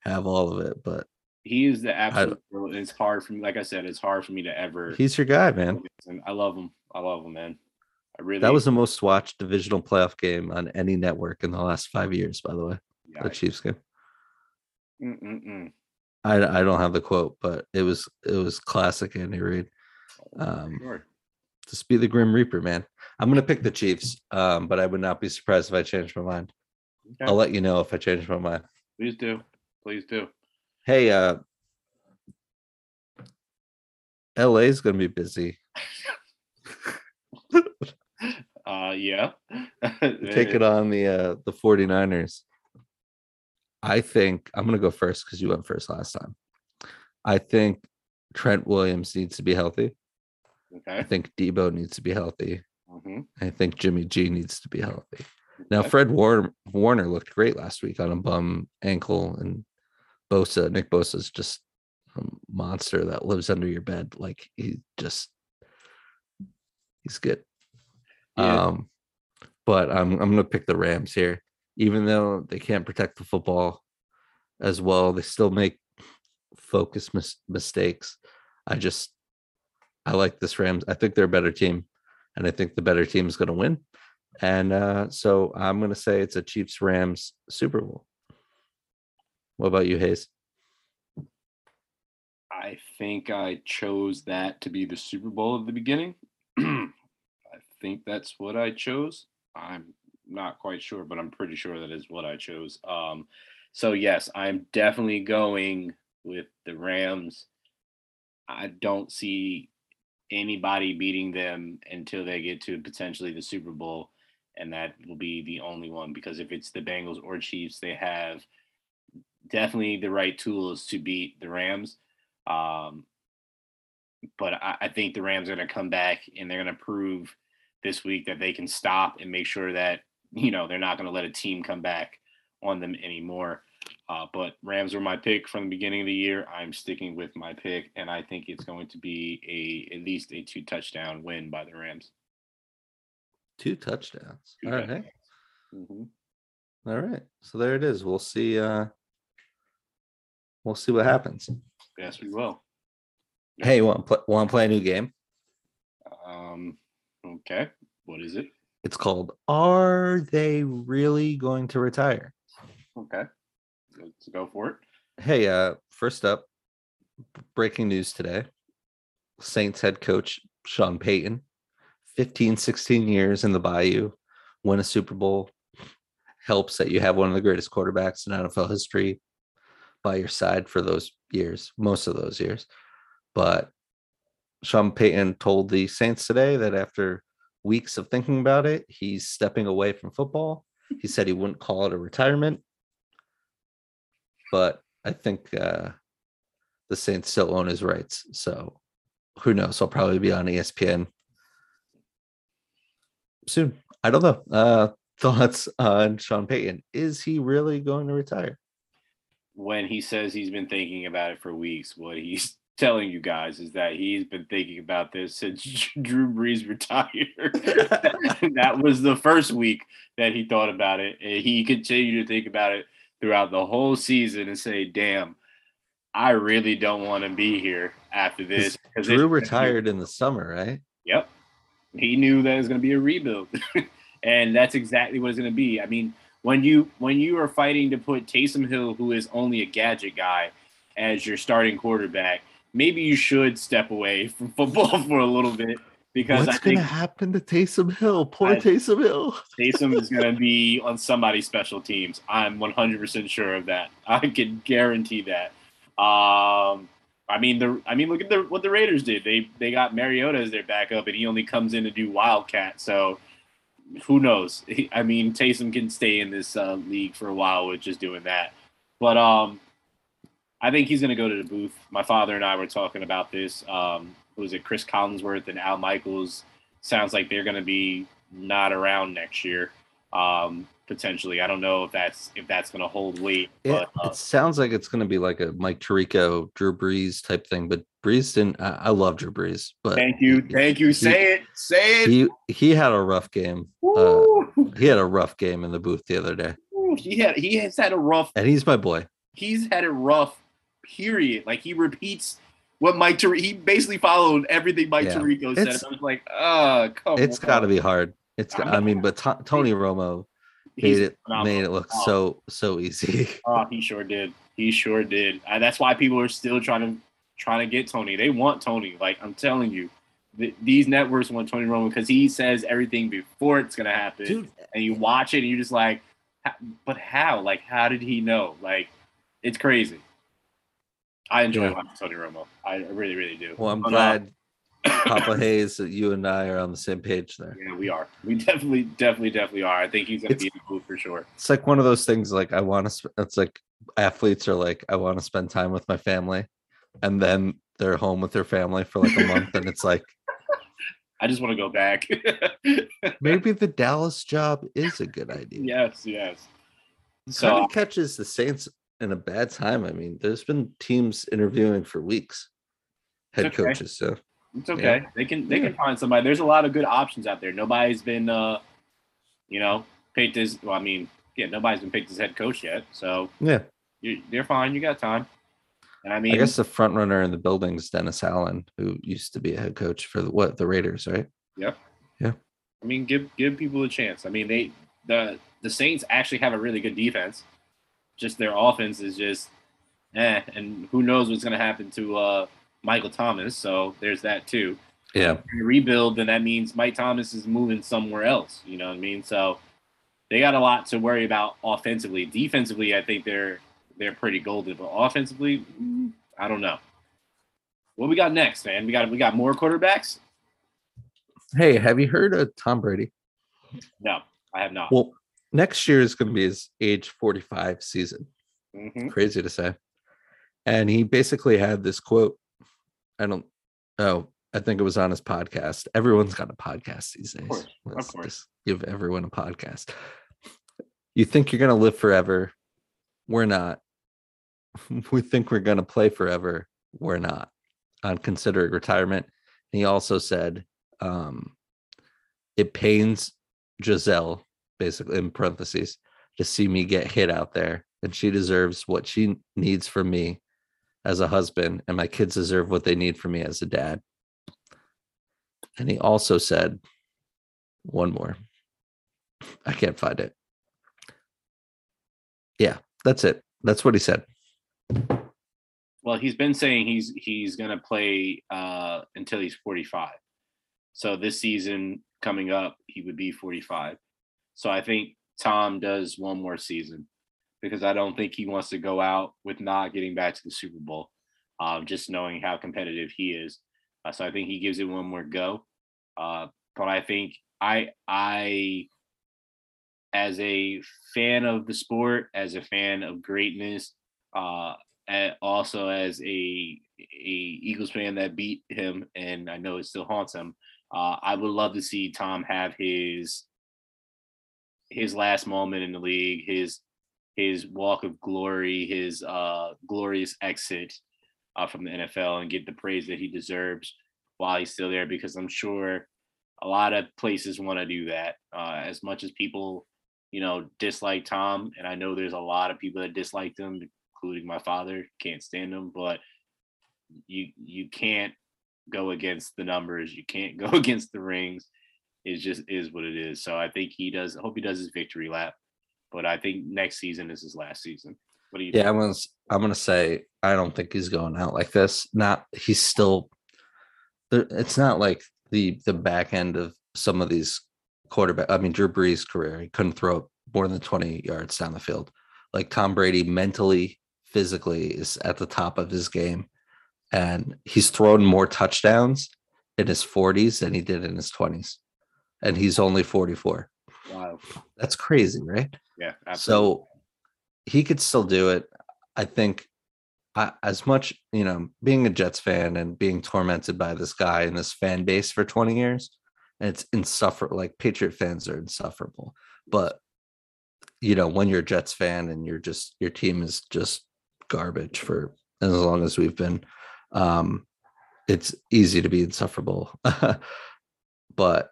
have all of it, but He is the absolute. goat. It's hard for me. Like I said, it's hard for me to ever. he's your guy, man. I love him. I love him, man. I really. That was the most watched divisional playoff game on any network in the last five years, by the way. yeah, The Chiefs game. mm-mm-mm. I I don't have the quote, but it was it was classic Andy Reid. Um, Sure. Just be the Grim Reaper, man. I'm gonna pick the Chiefs, um, but I would not be surprised if I changed my mind. Okay. I'll let you know if I change my mind. Please do. Please do. Hey, uh, LA is gonna be busy. Uh, yeah. Take it on the uh the 49ers. I think I'm gonna go first because you went first last time. I think Trent Williams needs to be healthy. Okay. I think Debo needs to be healthy. Mm-hmm. I think Jimmy G needs to be healthy. Now Fred Warner Warner looked great last week on a bum ankle, and Bosa Nick Bosa is just a monster that lives under your bed. Like he just he's good. Yeah. Um, but I'm I'm gonna pick the Rams here, even though they can't protect the football as well. They still make focus mis- mistakes. I just I like this Rams. I think they're a better team, and I think the better team is gonna win. And uh, so I'm gonna say it's a Chiefs Rams Super Bowl. What about you, Hayes? I think I chose that to be the Super Bowl at the beginning. I think that's what I chose. I'm not quite sure, but I'm pretty sure that is what I chose. Um, so yes, I'm definitely going with the Rams. I don't see anybody beating them until they get to potentially the Super Bowl, and that will be the only one because if it's the Bengals or Chiefs, they have definitely the right tools to beat the Rams. Um, but I, I think the Rams are going to come back and they're going to prove this week that they can stop and make sure that you know they're not going to let a team come back on them anymore. Uh, but Rams were my pick from the beginning of the year. I'm sticking with my pick, and I think it's going to be a at least a two touchdown win by the Rams. Two touchdowns. Two All right. touchdowns. Mhm. All right. So there it is. We'll see. Uh we'll see what happens. Yes, we will. Hey, want to play, want to play a new game? Um, okay. What is it? It's called Are They Really Going to Retire? Okay. Let's go for it. Hey, uh, first up, breaking news today. Saints head coach Sean Payton, 15, 16 years in the Bayou, win a Super Bowl. Helps that you have one of the greatest quarterbacks in NFL history by your side for those years, most of those years. But Sean Payton told the Saints today that after weeks of thinking about it, he's stepping away from football. He said he wouldn't call it a retirement, but I think uh, the Saints still own his rights. So who knows? I'll probably be on ESPN soon. I don't know. Uh, thoughts on Sean Payton? Is he really going to retire? when he says he's been thinking about it for weeks, what he's telling you guys is that he's been thinking about this since Drew Brees retired. that was the first week that he thought about it. And he continued to think about it throughout the whole season and say, damn, I really don't want to be here after this. Drew retired in the summer, right? Yep. He knew that it was going to be a rebuild. and that's exactly what it's going to be. I mean, when you when you are fighting to put Taysom Hill, who is only a gadget guy, as your starting quarterback, maybe you should step away from football for a little bit because What's gonna happen to Taysom Hill? Poor I- Taysom Hill. Taysom is going to be on somebody's special teams. I'm 100% sure of that. I can guarantee that. Um, I mean, the I mean, look at the what the Raiders did. They they got Mariota as their backup, and he only comes in to do Wildcat. So who knows? I mean, Taysom can stay in this uh, league for a while with just doing that. But um, I think he's going to go to the booth. My father and I were talking about this. Um, was it? Cris Collinsworth and Al Michaels. Sounds like they're going to be not around next year. Um, potentially, I don't know if that's if that's going to hold weight. It, uh, it sounds like it's gonna be like a Mike Tirico, Drew Brees type thing, but Brees didn't. I, I love Drew Brees, but thank you, he- thank you. Say it, say it. He he had a rough game. Uh, he had a rough game in the booth the other day, he had he has had a rough. and he's my boy. He's had it rough. Period. Like he repeats what Mike. Tir- he basically followed everything Mike Yeah. Tirico said. It's- I was like, oh, come It's got to be hard. It's. I mean, but To- Tony Romo made it phenomenal. made it look Oh. so so easy. Oh, he sure did. He sure did. Uh, that's why people are still trying to trying to get Tony. They want Tony. Like I'm telling you, th- these networks want Tony Romo because he says everything before it's gonna happen, Dude, and you watch it and you're just like, but how? Like, how did he know? Like, it's crazy. I enjoy Yeah. watching Tony Romo. I really, really do. well, I'm But, uh, glad Papa Hayes you and I are on the same page there. Yeah, we are. We definitely, definitely, definitely are. I think he's gonna be in the booth for sure. It's like one of those things. Like I want to. Sp- it's like athletes are like, I want to spend time with my family, and then they're home with their family for like a month, and it's like I just want to go back. maybe the Dallas job is a good idea. yes, yes. kind So of catches the Saints in a bad time. I mean, there's been teams interviewing for weeks, head Okay. coaches. So It's okay. They can they Yeah. can find somebody. There's a lot of good options out there. Nobody's been uh you know, picked as well, I mean, yeah, nobody's been picked as head coach yet. So yeah, you they're fine. You got time. And I mean I guess the front runner in the building is Dennis Allen, who used to be a head coach for the, what the Raiders, right? Yep. Yeah. I mean give give people a chance. I mean they the the Saints actually have a really good defense. Just their offense is just eh, and who knows what's gonna happen to uh Michael Thomas. So there's that too. Yeah, rebuild, then that means Mike Thomas is moving somewhere else. You know what I mean? So they got a lot to worry about offensively. Defensively, I think they're they're pretty golden, but offensively, mm, I don't know. What we got next, man? We got we got more quarterbacks? Hey, have you heard of Tom Brady? No, I have not. Well, next year is going to be his age 45 season. Mhm. Crazy to say. And he basically had this quote. I don't oh, I think it was on his podcast. Everyone's got a podcast these days. course, of Let's course. just give everyone a podcast. You think you're going to live forever? We're not. We think we're going to play forever. We're not. On considering retirement. and He also said, um, it pains Gisele, basically in parentheses, to see me get hit out there, and she deserves what she needs from me as a husband, and my kids deserve what they need from me as a dad. And he also said one more. I can't find it. Yeah, that's it. That's what he said. Well, he's been saying he's he's gonna play uh, until he's 45. So this season coming up, he would be 45. So I think Tom does one more season because I don't think he wants to go out with not getting back to the Super Bowl. Um, just knowing how competitive he is, uh, so I think he gives it one more go. Uh, but I think I I as a fan of the sport, as a fan of greatness, uh, and also as a a Eagles fan that beat him, and I know it still haunts him. Uh, I would love to see Tom have his his last moment in the league, his his walk of glory, his uh, glorious exit uh, from the NFL, and get the praise that he deserves while he's still there. Because I'm sure a lot of places want to do that. Uh, as much as people, you know, dislike Tom, and I know there's a lot of people that dislike him, including my father, can't stand him, but you you can't go against the numbers. You can't go against the rings. It just is what it is. So I think he does. I hope he does his victory lap. But I think next season is his last season. What do you? Yeah, I'm gonna I'm gonna say I don't think he's going out like this. Not he's still. It's not like the the back end of some of these quarterback. I mean, Drew Brees' career, he couldn't throw more than 20 yards down the field. Like Tom Brady mentally, physically is at the top of his game. And he's thrown more touchdowns in his 40s than he did in his 20s. And he's only 44. Wow. That's crazy, right? Yeah. Absolutely. So he could still do it. I think I, as much, you know, being a Jets fan and being tormented by this guy and this fan base for 20 years, and it's insufferable. Like Patriot fans are insufferable. But you know, when you're a Jets fan and you're just your team is just garbage for as long as we've been, um, it's easy to be insufferable. but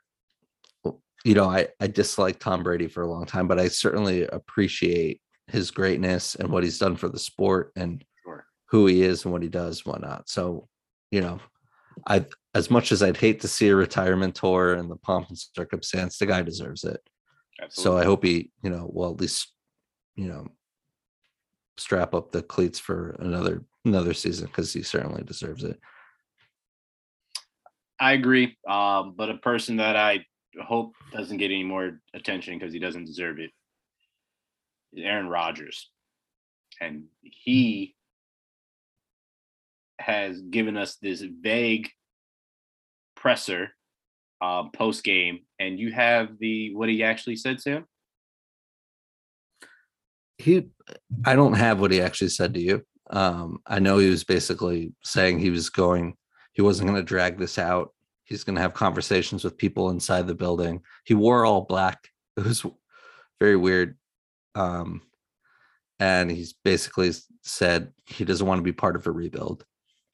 you know, I I dislike Tom Brady for a long time, but I certainly appreciate his greatness and what he's done for the sport and Sure. who he is and what he does, whatnot. So, you know, I as much as I'd hate to see a retirement tour and the pomp and circumstance, the guy deserves it. Absolutely. So I hope he, you know, well at least, you know, strap up the cleats for another another season because he certainly deserves it. I agree. Um, but a person that I hope doesn't get any more attention because he doesn't deserve it Aaron Rodgers. And he has given us this vague presser um, post game. And you have the what he actually said, Sam? He I don't have what he actually said to you. Um, I know he was basically saying he was going, he wasn't going to drag this out. He's going to have conversations with people inside the building. He wore all black. It was very weird. Um, and he's basically said he doesn't want to be part of a rebuild.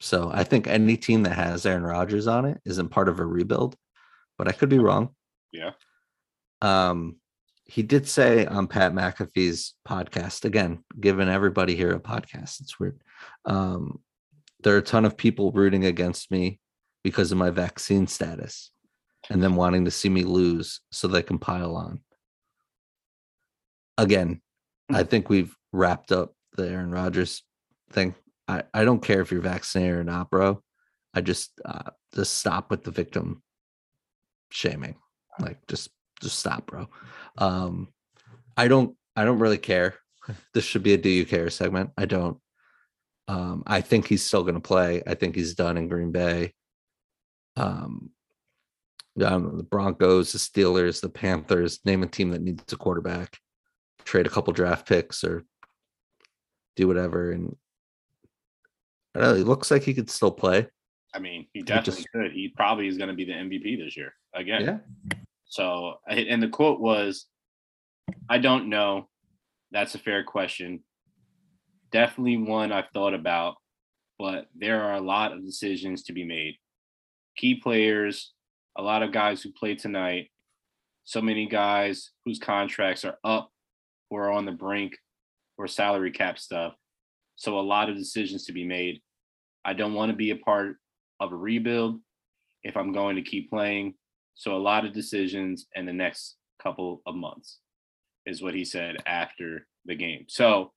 So I think any team that has Aaron Rodgers on it isn't part of a rebuild, but I could be wrong. Yeah. Um, he did say on Pat McAfee's podcast, again, giving everybody here a podcast, it's weird. Um, there are a ton of people rooting against me because of my vaccine status and then wanting to see me lose so they can pile on. Again, I think we've wrapped up the Aaron Rodgers thing. I, I don't care if you're vaccinated or not, bro. I just uh, just stop with the victim shaming. Like just just stop, bro. Um, I don't I don't really care. This should be a do you care segment. I don't. Um, I think he's still gonna play. I think he's done in Green Bay. Um, um, the Broncos, the Steelers, the Panthers, name a team that needs a quarterback, trade a couple draft picks or do whatever. And I don't know, it looks like he could still play. I mean, he definitely just- could. He probably is going to be the MVP this year again. Yeah. So, and the quote was, I don't know. That's a fair question. Definitely one I've thought about, but there are a lot of decisions to be made. Key players, a lot of guys who played tonight, so many guys whose contracts are up or on the brink or salary cap stuff. So, a lot of decisions to be made. I don't want to be a part of a rebuild if I'm going to keep playing. So a lot of decisions in the next couple of months is what he said after the game. So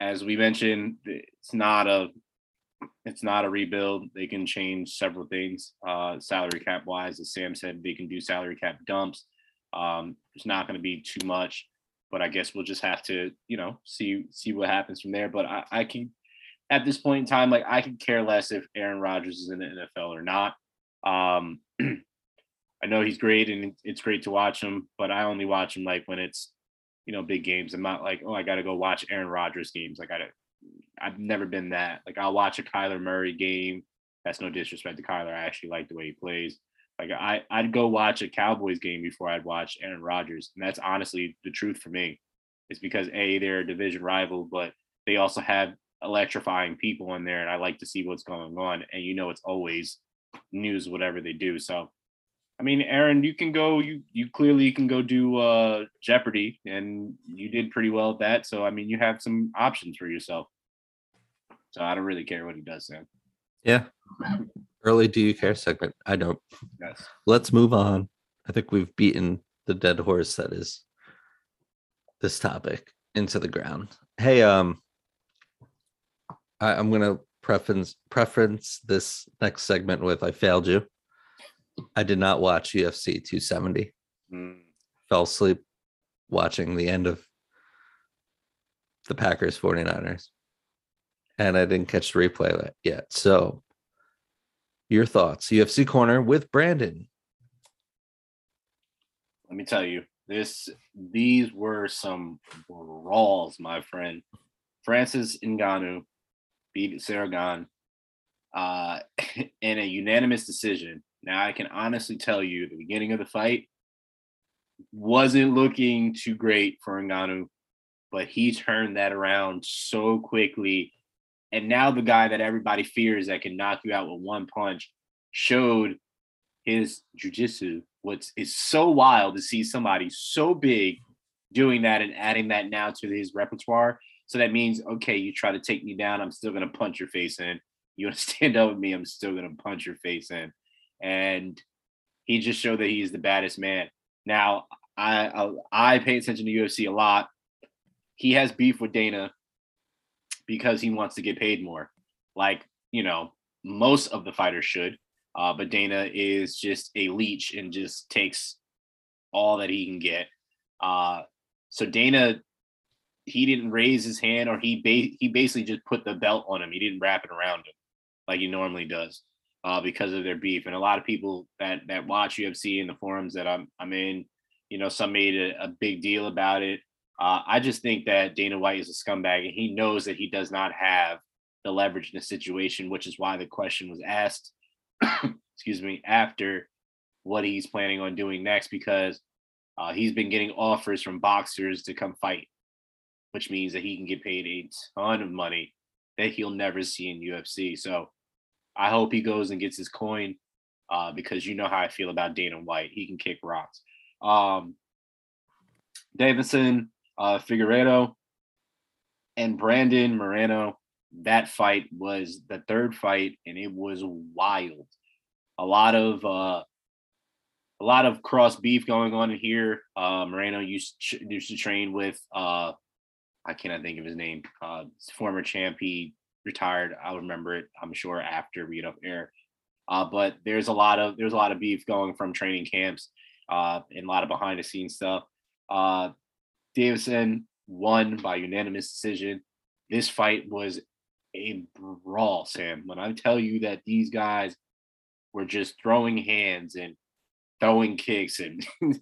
as we mentioned, it's not a it's not a rebuild. They can change several things, uh, salary cap wise. As Sam said, they can do salary cap dumps. Um, it's not going to be too much, but I guess we'll just have to, you know, see see what happens from there. But I, I can, at this point in time, like I could care less if Aaron Rodgers is in the NFL or not. Um, I know he's great and it's great to watch him, but I only watch him like when it's, you know, big games. I'm not like, oh, I got to go watch Aaron Rodgers games. I, I've never been that. Like I'll watch a Kyler Murray game. That's no disrespect to Kyler. I actually like the way he plays. Like I, I'd go watch a Cowboys game before I'd watch Aaron Rodgers, and that's honestly the truth for me. It's because a they're a division rival, but they also have electrifying people in there, and I like to see what's going on. And you know, it's always news whatever they do. So, I mean, Aaron, you can go. You you clearly can go do uh, Jeopardy, and you did pretty well at that. So, I mean, you have some options for yourself. So I don't really care what he does, Sam. Yeah. Early do you care segment. I don't. Yes. Let's move on. I think we've beaten the dead horse that is this topic into the ground. Hey, um, I, I'm gonna preference preference this next segment with I failed you. I did not watch UFC 270. Mm, Fell asleep watching the end of the Packers 49ers. And I didn't catch the replay yet. So, your thoughts? UFC corner with Brandon. let me tell you, this these were some brawls, my friend. Francis Ngannou beat Ciryl Gane uh, in a unanimous decision. Now I can honestly tell you, the beginning of the fight wasn't looking too great for Ngannou, but he turned that around so quickly. And now the guy that everybody fears that can knock you out with one punch showed his jujitsu. What's is so wild to see somebody so big doing that and adding that now to his repertoire. So that means, okay, you try to take me down, I'm still gonna punch your face in. You want to stand up with me, I'm still gonna punch your face in. And he just showed that he's the baddest man. Now, I I, I pay attention to UFC a lot. He has beef with Dana because he wants to get paid more. Like, you know, most of the fighters should. Uh, but Dana is just a leech and just takes all that he can get. Uh, so Dana, he didn't raise his hand, or he ba- he basically just put the belt on him. He didn't wrap it around him like he normally does uh, because of their beef. And a lot of people that that watch UFC in the forums that I'm I'm in, you know, some made a, a big deal about it. Uh, I just think that Dana White is a scumbag, and he knows that he does not have the leverage in the situation, which is why the question was asked. excuse me, after what he's planning on doing next, because uh, he's been getting offers from boxers to come fight, which means that he can get paid a ton of money that he'll never see in UFC. So I hope he goes and gets his coin uh, because you know how I feel about Dana White. He can kick rocks. Um, Deiveson, uh, Figueiredo, and Brandon Moreno. That fight was the third fight, and it was wild. A lot of uh, a lot of cross beef going on in here. Uh, Moreno used used to train with uh, I cannot think of his name. Uh, former champ. He retired. I'll remember it. I'm sure after we get up air. Uh, but there's a lot of there's a lot of beef going from training camps uh, and a lot of behind the scenes stuff. Uh, Deiveson won by unanimous decision. This fight was a brawl, Sam. When I tell you that these guys were just throwing hands and throwing kicks, and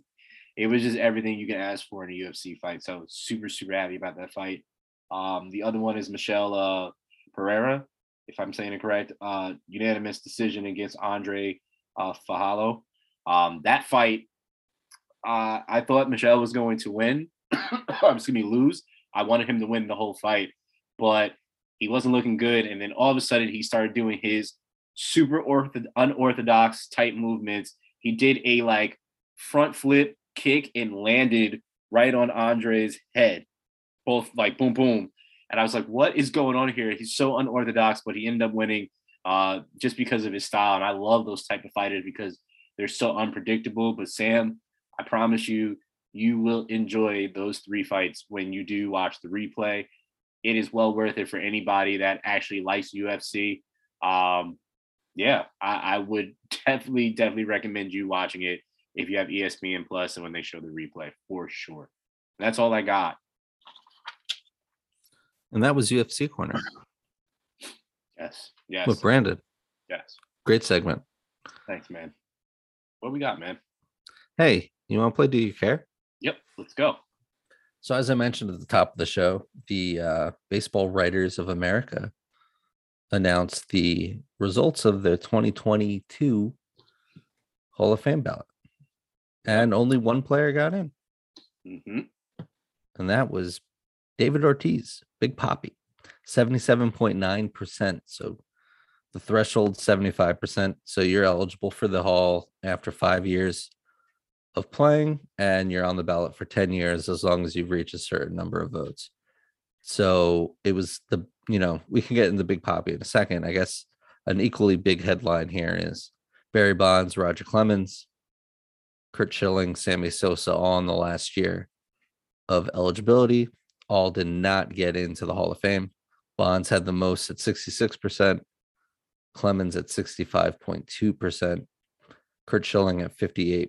it was just everything you can ask for in a UFC fight. So super, super happy about that fight. Um, the other one is Michel uh, Pereira, if I'm saying it correct. Uh, unanimous decision against Andre uh, Fialho. Um, that fight, uh, I thought Michel was going to win. i'm Excuse me, lose. I wanted him to win the whole fight, but he wasn't looking good. And then all of a sudden, he started doing his super ortho- unorthodox type movements. He did a like front flip kick and landed right on Andre's head, both like boom, boom. And I was like, what is going on here? He's so unorthodox, but he ended up winning uh, just because of his style. And I love those type of fighters because they're so unpredictable. But Sam, I promise you, you will enjoy those three fights when you do watch the replay. It is well worth it for anybody that actually likes UFC. Um, yeah, I, I would definitely, definitely recommend you watching it if you have ESPN Plus and when they show the replay for sure. That's all I got. And that was UFC corner Yes. Yes. with Brandon. yes. Great segment. Thanks, man. What we got, man? Hey, you want to play Do You Care? Yep. Let's go. So, as I mentioned at the top of the show, the uh, Baseball Writers of America announced the results of the 2022 Hall of Fame ballot. And only one player got in, mm-hmm. and that was David Ortiz, Big Papi, 77.9%. So, the threshold 75%. So, you're eligible for the Hall after five years of playing and you're on the ballot for 10 years as long as you've reached a certain number of votes. So it was the, you know, we can get into Big Papi in a second. I guess an equally big headline here is Barry Bonds, Roger Clemens, Curt Schilling, Sammy Sosa all in the last year of eligibility. All did not get into the Hall of Fame. Bonds had the most at 66%, Clemens at 65.2%. Curt Schilling at 58%.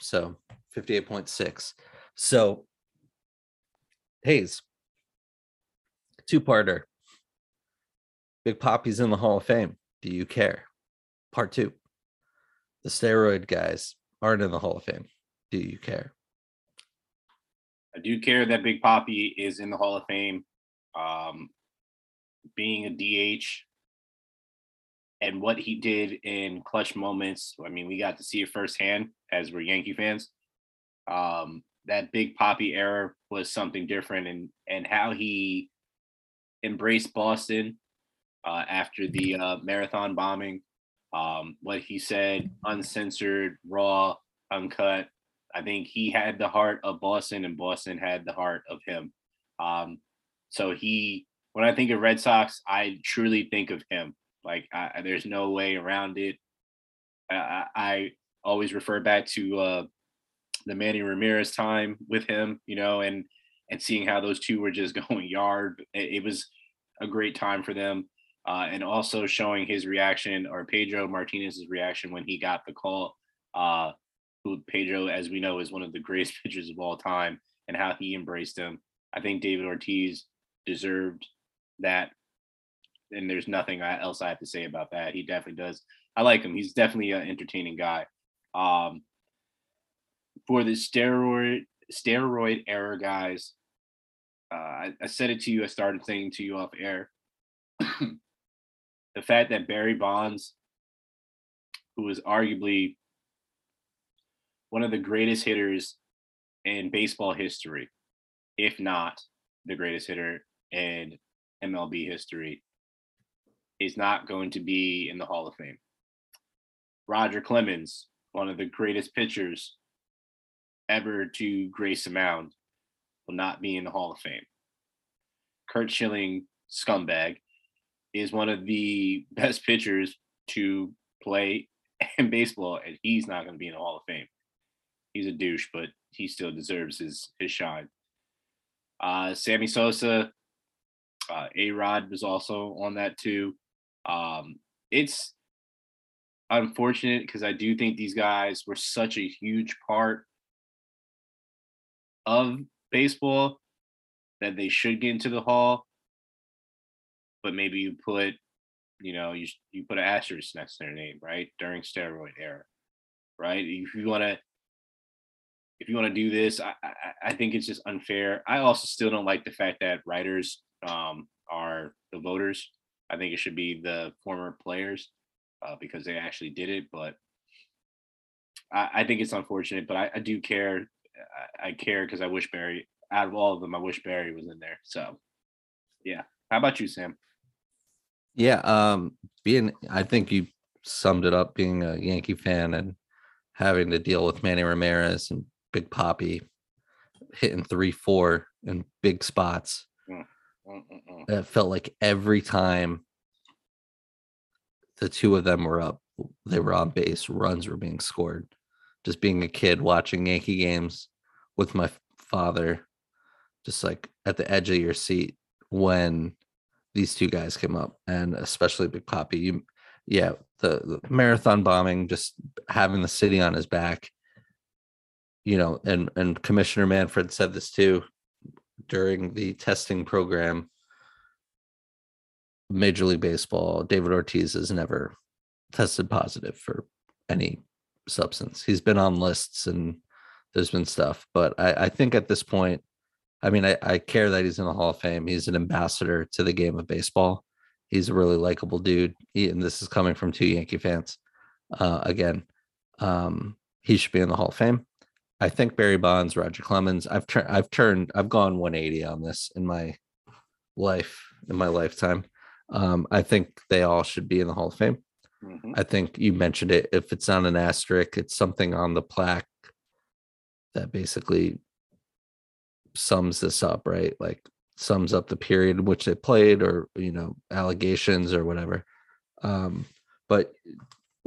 So 58.6. So Hayes, two parter. Big Papi's in the Hall of Fame. Do you care? Part two. The steroid guys aren't in the Hall of Fame. Do you care? I do care that Big Papi is in the Hall of Fame. Um, being a DH and what he did in clutch moments. I mean, we got to see it firsthand as we're Yankee fans. Um, that Big Papi era was something different, and and how he embraced Boston uh, after the uh, marathon bombing. Um, what he said, uncensored, raw, uncut. I think he had the heart of Boston, and Boston had the heart of him. Um, so he, when I think of Red Sox, I truly think of him. Like I, there's no way around it. I, I always refer back to uh, the Manny Ramirez time with him, you know, and and seeing how those two were just going yard. It, it was a great time for them. Uh, and also showing his reaction or Pedro Martinez's reaction when he got the call. Uh, who Pedro, as we know, is one of the greatest pitchers of all time, and how he embraced him. I think David Ortiz deserved that, and there's nothing else I have to say about that. He definitely does. I like him. He's definitely an entertaining guy. Um, for the steroid steroid era guys, uh, I, I said it to you. I started saying to you off air. the fact that Barry Bonds, who is arguably one of the greatest hitters in baseball history, if not the greatest hitter in MLB history, is not going to be in the Hall of Fame. Roger Clemens, one of the greatest pitchers ever to grace a mound, will not be in the Hall of Fame. Curt Schilling, scumbag, is one of the best pitchers to play in baseball, and he's not going to be in the Hall of Fame. He's a douche, but he still deserves his his shine. Uh, Sammy Sosa, uh, A Rod was also on that too. Um, it's unfortunate because I do think these guys were such a huge part of baseball that they should get into the hall. But maybe you put, you know, you you put an asterisk next to their name, right? During steroid era, right? If you want to, if you want to do this, I, I, I think it's just unfair. I also still don't like the fact that writers um, are the voters. I think it should be the former players uh, because they actually did it. But I, I think it's unfortunate. But I, I do care I, I care because I wish Barry. Out of all of them, I wish Barry was in there. So, yeah. How about you, Sam? Yeah, um, being I think you summed it up. Being a Yankee fan and having to deal with Manny Ramirez and Big Papi hitting three, four in big spots. Mm, mm, mm, mm. It felt like every time the two of them were up, they were on base, runs were being scored just being a kid watching Yankee games with my father, just like at the edge of your seat when these two guys came up, and especially Big Poppy. You, yeah, the, the marathon bombing, just having the city on his back. You know, and and Commissioner Manfred said this too during the testing program. Major League Baseball, David Ortiz has never tested positive for any substance. He's been on lists and there's been stuff, but I, I think at this point, I mean, I, I care that he's in the Hall of Fame. He's an ambassador to the game of baseball. He's a really likable dude. He, and this is coming from two Yankee fans. Uh, again, um, he should be in the Hall of Fame. I think Barry Bonds, Roger Clemens. I've turned, I've turned, I've gone 180 on this in my life, in my lifetime. Um, I think they all should be in the Hall of Fame. Mm-hmm. I think you mentioned it. If it's not an asterisk, it's something on the plaque that basically sums this up, right? Like sums up the period in which they played or, you know, allegations or whatever. Um, but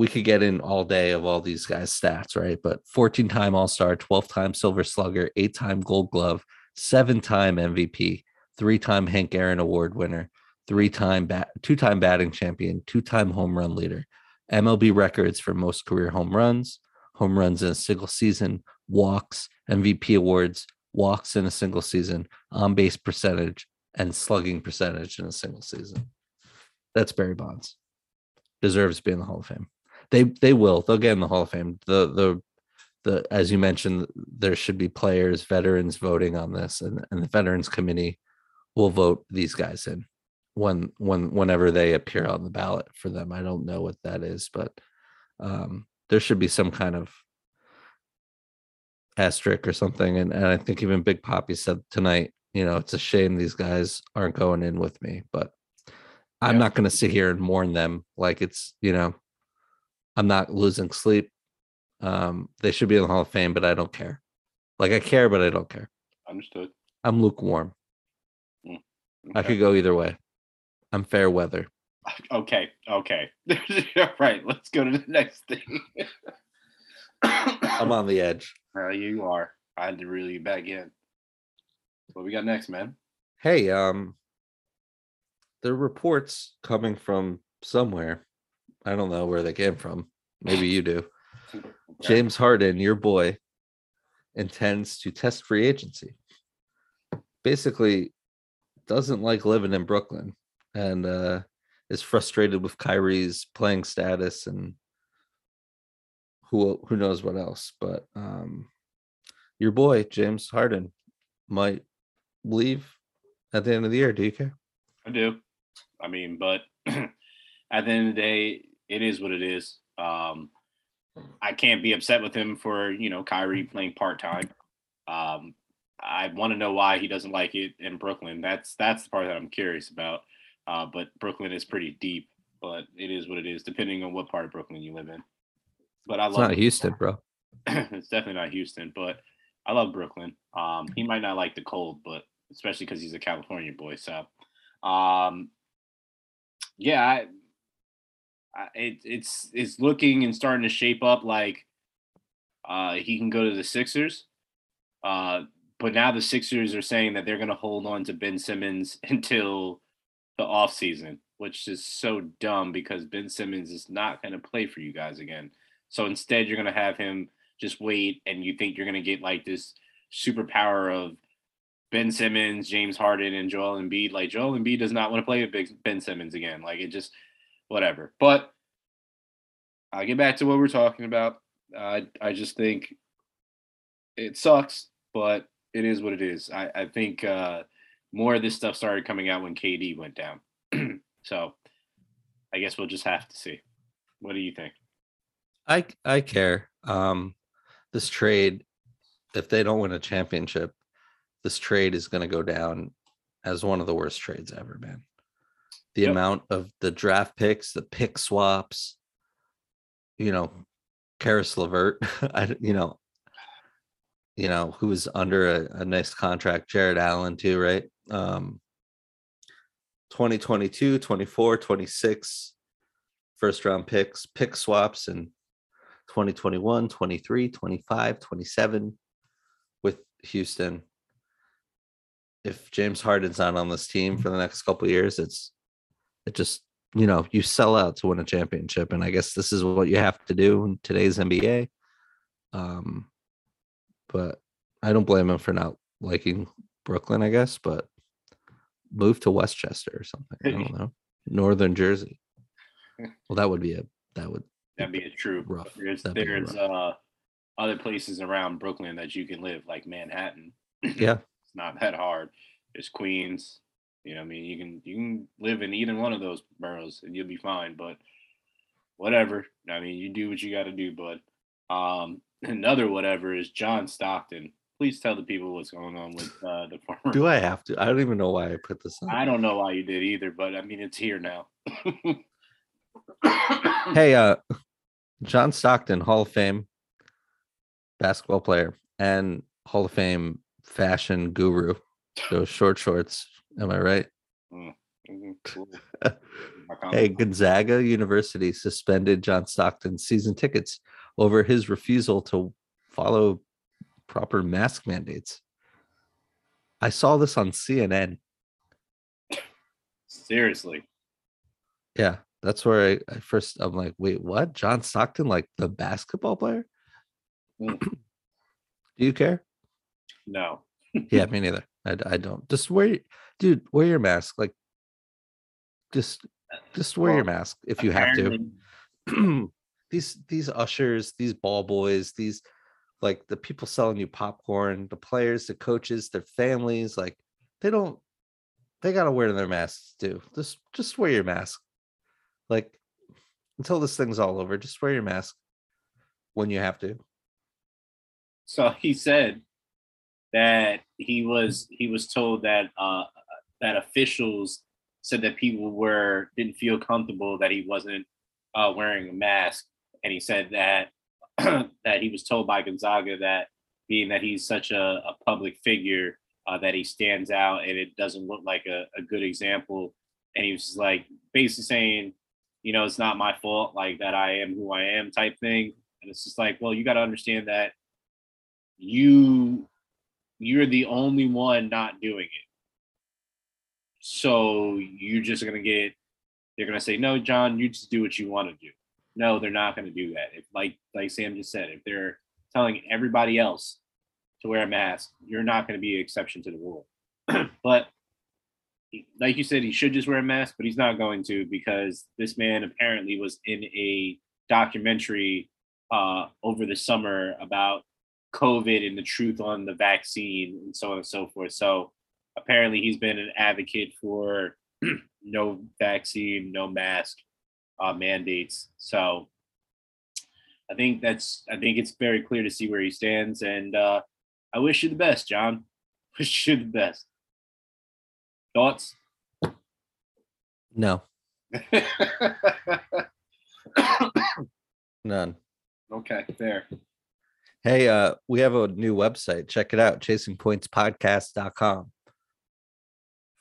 we could get in all day of all these guys' stats, right? But 14 time All Star, 12 time Silver Slugger, eight time Gold Glove, seven time MVP, three time Hank Aaron Award winner, three time bat, two time batting champion, two time home run leader, MLB records for most career home runs, home runs in a single season, walks, MVP awards, walks in a single season, on base percentage, and slugging percentage in a single season. That's Barry Bonds. Deserves to be in the Hall of Fame. They they will. They'll get in the Hall of Fame. The the the as you mentioned, there should be players, veterans voting on this, and, and the veterans committee will vote these guys in when when whenever they appear on the ballot for them. I don't know what that is, but um, there should be some kind of asterisk or something. And, and I think even Big Papi said tonight, you know, it's a shame these guys aren't going in with me, but I'm Yeah. not going to sit here and mourn them like it's, you know, I'm not losing sleep. Um, they should be in the Hall of Fame, but I don't care. Like I care, but I don't care. Understood. I'm lukewarm. I Okay. could go either way. I'm fair weather. Okay. Okay. All right. Let's go to the next thing. I'm on the edge. Well, you are. I had to really back in. What we got next, man? Hey, um, there are reports coming from somewhere. I don't know where they came from. Maybe you do. James Harden, your boy, intends to test free agency. Basically, doesn't like living in Brooklyn and uh, is frustrated with Kyrie's playing status and who who knows what else. But um, your boy James Harden might leave at the end of the year. Do you care? I do. I mean, but at the end of the day, it is what it is. Um, I can't be upset with him for you know Kyrie playing part time. Um, I want to know why he doesn't like it in Brooklyn. That's that's the part that I'm curious about. Uh, but Brooklyn is pretty deep, but it is what it is, depending on what part of Brooklyn you live in. But I It's love not Houston, bro. it's definitely not Houston, but I love Brooklyn. Um, he might not like the cold, but especially because he's a California boy. So, um, yeah, I, I, it, it's it's looking and starting to shape up like uh, he can go to the Sixers. Uh, but now the Sixers are saying that they're going to hold on to Ben Simmons until the offseason, which is so dumb because Ben Simmons is not going to play for you guys again. So instead, you're going to have him just wait, and you think you're going to get like this superpower of Ben Simmons, James Harden, and Joel Embiid. Like Joel Embiid does not want to play with Ben Simmons again. Like it just whatever. But I'll get back to what we're talking about. I I just think it sucks, but it is what it is. I I think uh, more of this stuff started coming out when KD went down. so I guess we'll just have to see. What do you think? I I care. Um, this trade, if they don't win a championship, this trade is going to go down as one of the worst trades ever, man. The Yep. amount of the draft picks, the pick swaps, you know, Caris LeVert, I you know, you know, who was under a, a nice contract, Jarrett Allen too, right? Um 2022, 24, 26 first round picks, pick swaps and 2021, 23, 25, 27 with Houston. If James Harden's not on this team for the next couple of years, it's it just you know you sell out to win a championship, and I guess this is what you have to do in today's NBA. Um, but I don't blame him for not liking Brooklyn, I guess, but move to Westchester or something. I don't know, Northern Jersey. Well, that would be a that would That'd be a true. rough. There's That'd be there's uh other places around Brooklyn that you can live, like Manhattan. yeah. It's not that hard. There's Queens. You know, I mean, you can you can live in either one of those boroughs and you'll be fine. But whatever. I mean, you do what you got to do. But um, another whatever is John Stockton. Please tell the people what's going on with uh, the former. Do I have to? I don't even know why I put this on. I don't know why you did either, but I mean, it's here now. Hey, uh, John Stockton, Hall of Fame basketball player and Hall of Fame fashion guru. Those short shorts. Am I right? Mhm, cool. Hey, Gonzaga University suspended John Stockton's season tickets over his refusal to follow proper mask mandates. I saw this on CNN. Seriously. Yeah. That's where I, I first I'm like, wait, what? John Stockton, like the basketball player? Mm. Do you care? No. Yeah, me neither. I, I don't. Just wear, dude, wear your mask. Like, just just wear your mask if you have to. These these ushers, these ball boys, these like the people selling you popcorn, the players, the coaches, their families, like they don't they gotta wear their masks too. Just just wear your mask. Like until this thing's all over, just wear your mask when you have to. So he said that he was he was told that uh that officials said that people were didn't feel comfortable that he wasn't uh wearing a mask. And he said that that he was told by Gonzaga that being that he's such a, a public figure uh, that he stands out and it doesn't look like a, a good example. And he was like basically saying you know it's not my fault like that I am who I am type thing. And it's just like well you got to understand that you you're the only one not doing it. So you're just gonna get they're gonna say no john you just do what you want to do. No they're not gonna do that. If like like sam just said if they're telling everybody else to wear a mask you're not gonna be an exception to the rule. But like you said he should just wear a mask but he's not going to because this man apparently was in a documentary uh, over the summer about COVID and the truth on the vaccine and so on and so forth. So apparently he's been an advocate for no vaccine, no mask uh, mandates. So I think that's I think it's very clear to see where he stands, and uh, I wish you the best, John. Wish you the best. Thoughts? No, none. okay, fair. Hey, uh, we have a new website. Check it out, chasingpointspodcast.com.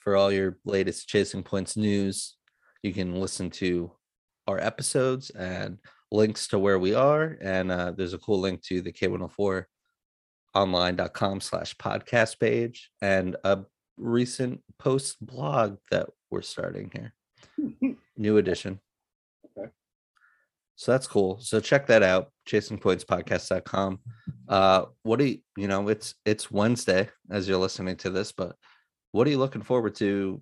For all your latest Chasing Points news, you can listen to our episodes and links to where we are. And uh, there's a cool link to the K104 online.com slash podcast page and a recent post blog that we're starting here. New edition. So that's cool. So check that out, chasingpointspodcast.com. Uh what do you you know it's it's Wednesday as you're listening to this, but what are you looking forward to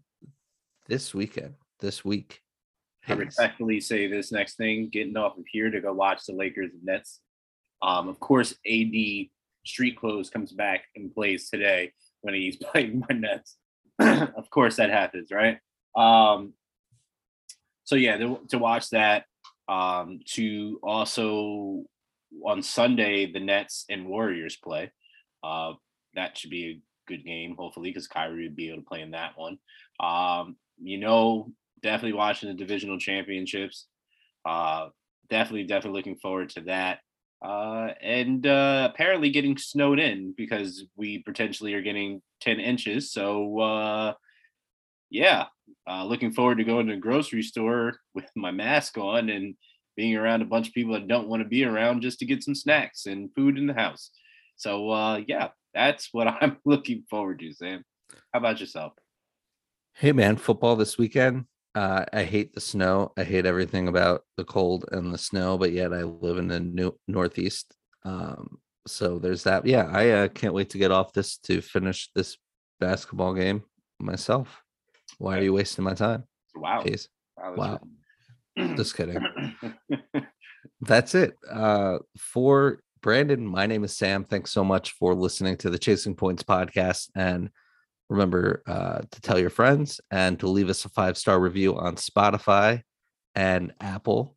this weekend, this week? I respectfully say this next thing, getting off of here to go watch the Lakers and Nets. Um, of course, AD street clothes comes back and plays today when he's playing my Nets. of course, that happens, right? Um, so yeah, to, to watch that. Um, to also on Sunday the Nets and Warriors play. Uh, that should be a good game, hopefully, because Kyrie would be able to play in that one. Um, you know, definitely watching the divisional championships. Uh, definitely, definitely looking forward to that. Uh, and uh, apparently getting snowed in because we potentially are getting 10 inches. So, uh, yeah, uh, looking forward to going to the grocery store with my mask on and being around a bunch of people that don't want to be around just to get some snacks and food in the house. So, uh, yeah, that's what I'm looking forward to, Sam. How about yourself? Hey man, football this weekend. Uh, I hate the snow. I hate everything about the cold and the snow, but yet I live in the new northeast. Um, so there's that. Yeah, I uh, can't wait to get off this to finish this basketball game myself. Why are you wasting my time? Wow. Jeez, Wow. Wow. just kidding. That's it. Uh, for Brandon, my name is Sam. Thanks so much for listening to the Chasing Points podcast. And remember uh, to tell your friends and to leave us a five star review on Spotify and Apple.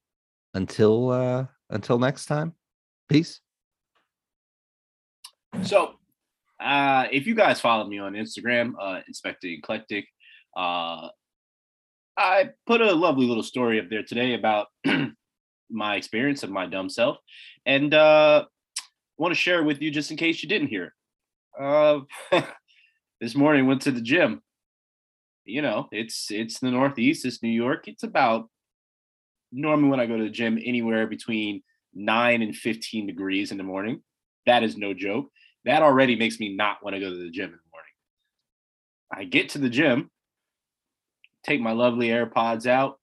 Until uh, until next time, peace. So, uh, if you guys follow me on Instagram, uh, Inspector Eclectic, uh, I put a lovely little story up there today about my experience of my dumb self, and uh, want to share it with you just in case you didn't hear it. Uh, this morning went to the gym. You know, it's it's the Northeast, it's New York. It's about normally when I go to the gym anywhere between nine and fifteen degrees in the morning. That is no joke that already makes me not want to go to the gym in the morning. I get to the gym, take my lovely AirPods out,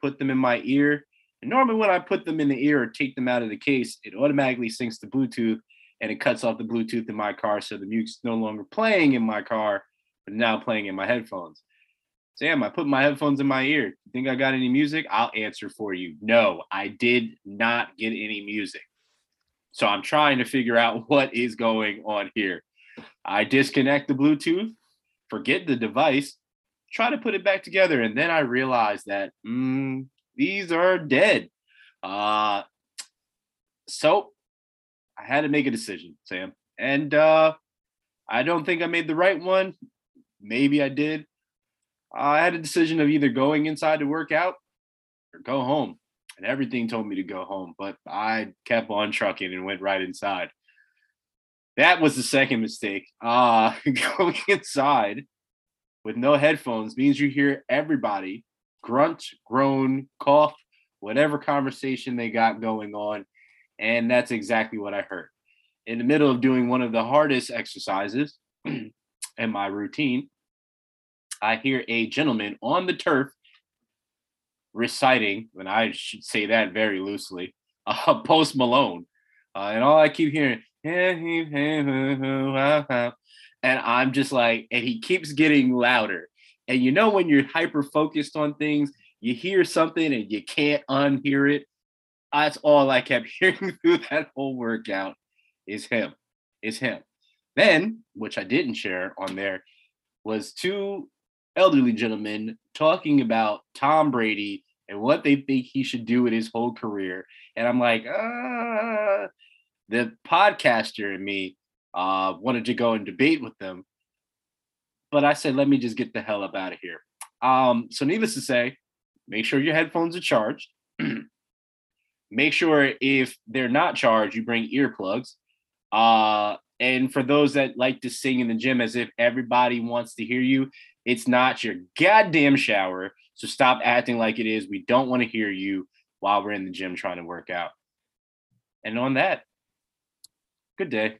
put them in my ear. And normally, when I put them in the ear or take them out of the case, it automatically syncs to Bluetooth and it cuts off the Bluetooth in my car. So the music's no longer playing in my car, but now playing in my headphones. Sam, I put my headphones in my ear. You think I got any music? I'll answer for you. No, I did not get any music. So I'm trying to figure out what is going on here. I disconnect the Bluetooth, forget the device, try to put it back together, and then I realized that mm, these are dead. Uh, so I had to make a decision, Sam, and uh, I don't think I made the right one. Maybe I did. I had a decision of either going inside to work out or go home. And everything told me to go home, but I kept on trucking and went right inside. That was the second mistake. Uh going inside with no headphones means you hear everybody grunt, groan, cough, whatever conversation they got going on. And that's exactly what I heard. In the middle of doing one of the hardest exercises in my routine, I hear a gentleman on the turf reciting, and I should say that very loosely, uh, Post Malone. Uh, and all I keep hearing, and I'm just like, and he keeps getting louder. And you know, when you're hyper focused on things, you hear something and you can't unhear it. That's all I kept hearing through that whole workout is him, is him. Then, which I didn't share on there, was two elderly gentlemen talking about Tom Brady and what they think he should do with his whole career. And I'm like, ah, the podcaster in me uh, wanted to go and debate with them. But I said, let me just get the hell up out of here. Um, so, needless to say, make sure your headphones are charged. make sure if they're not charged, you bring earplugs. Uh, and for those that like to sing in the gym as if everybody wants to hear you, it's not your goddamn shower. So stop acting like it is. We don't want to hear you while we're in the gym trying to work out. And on that, good day.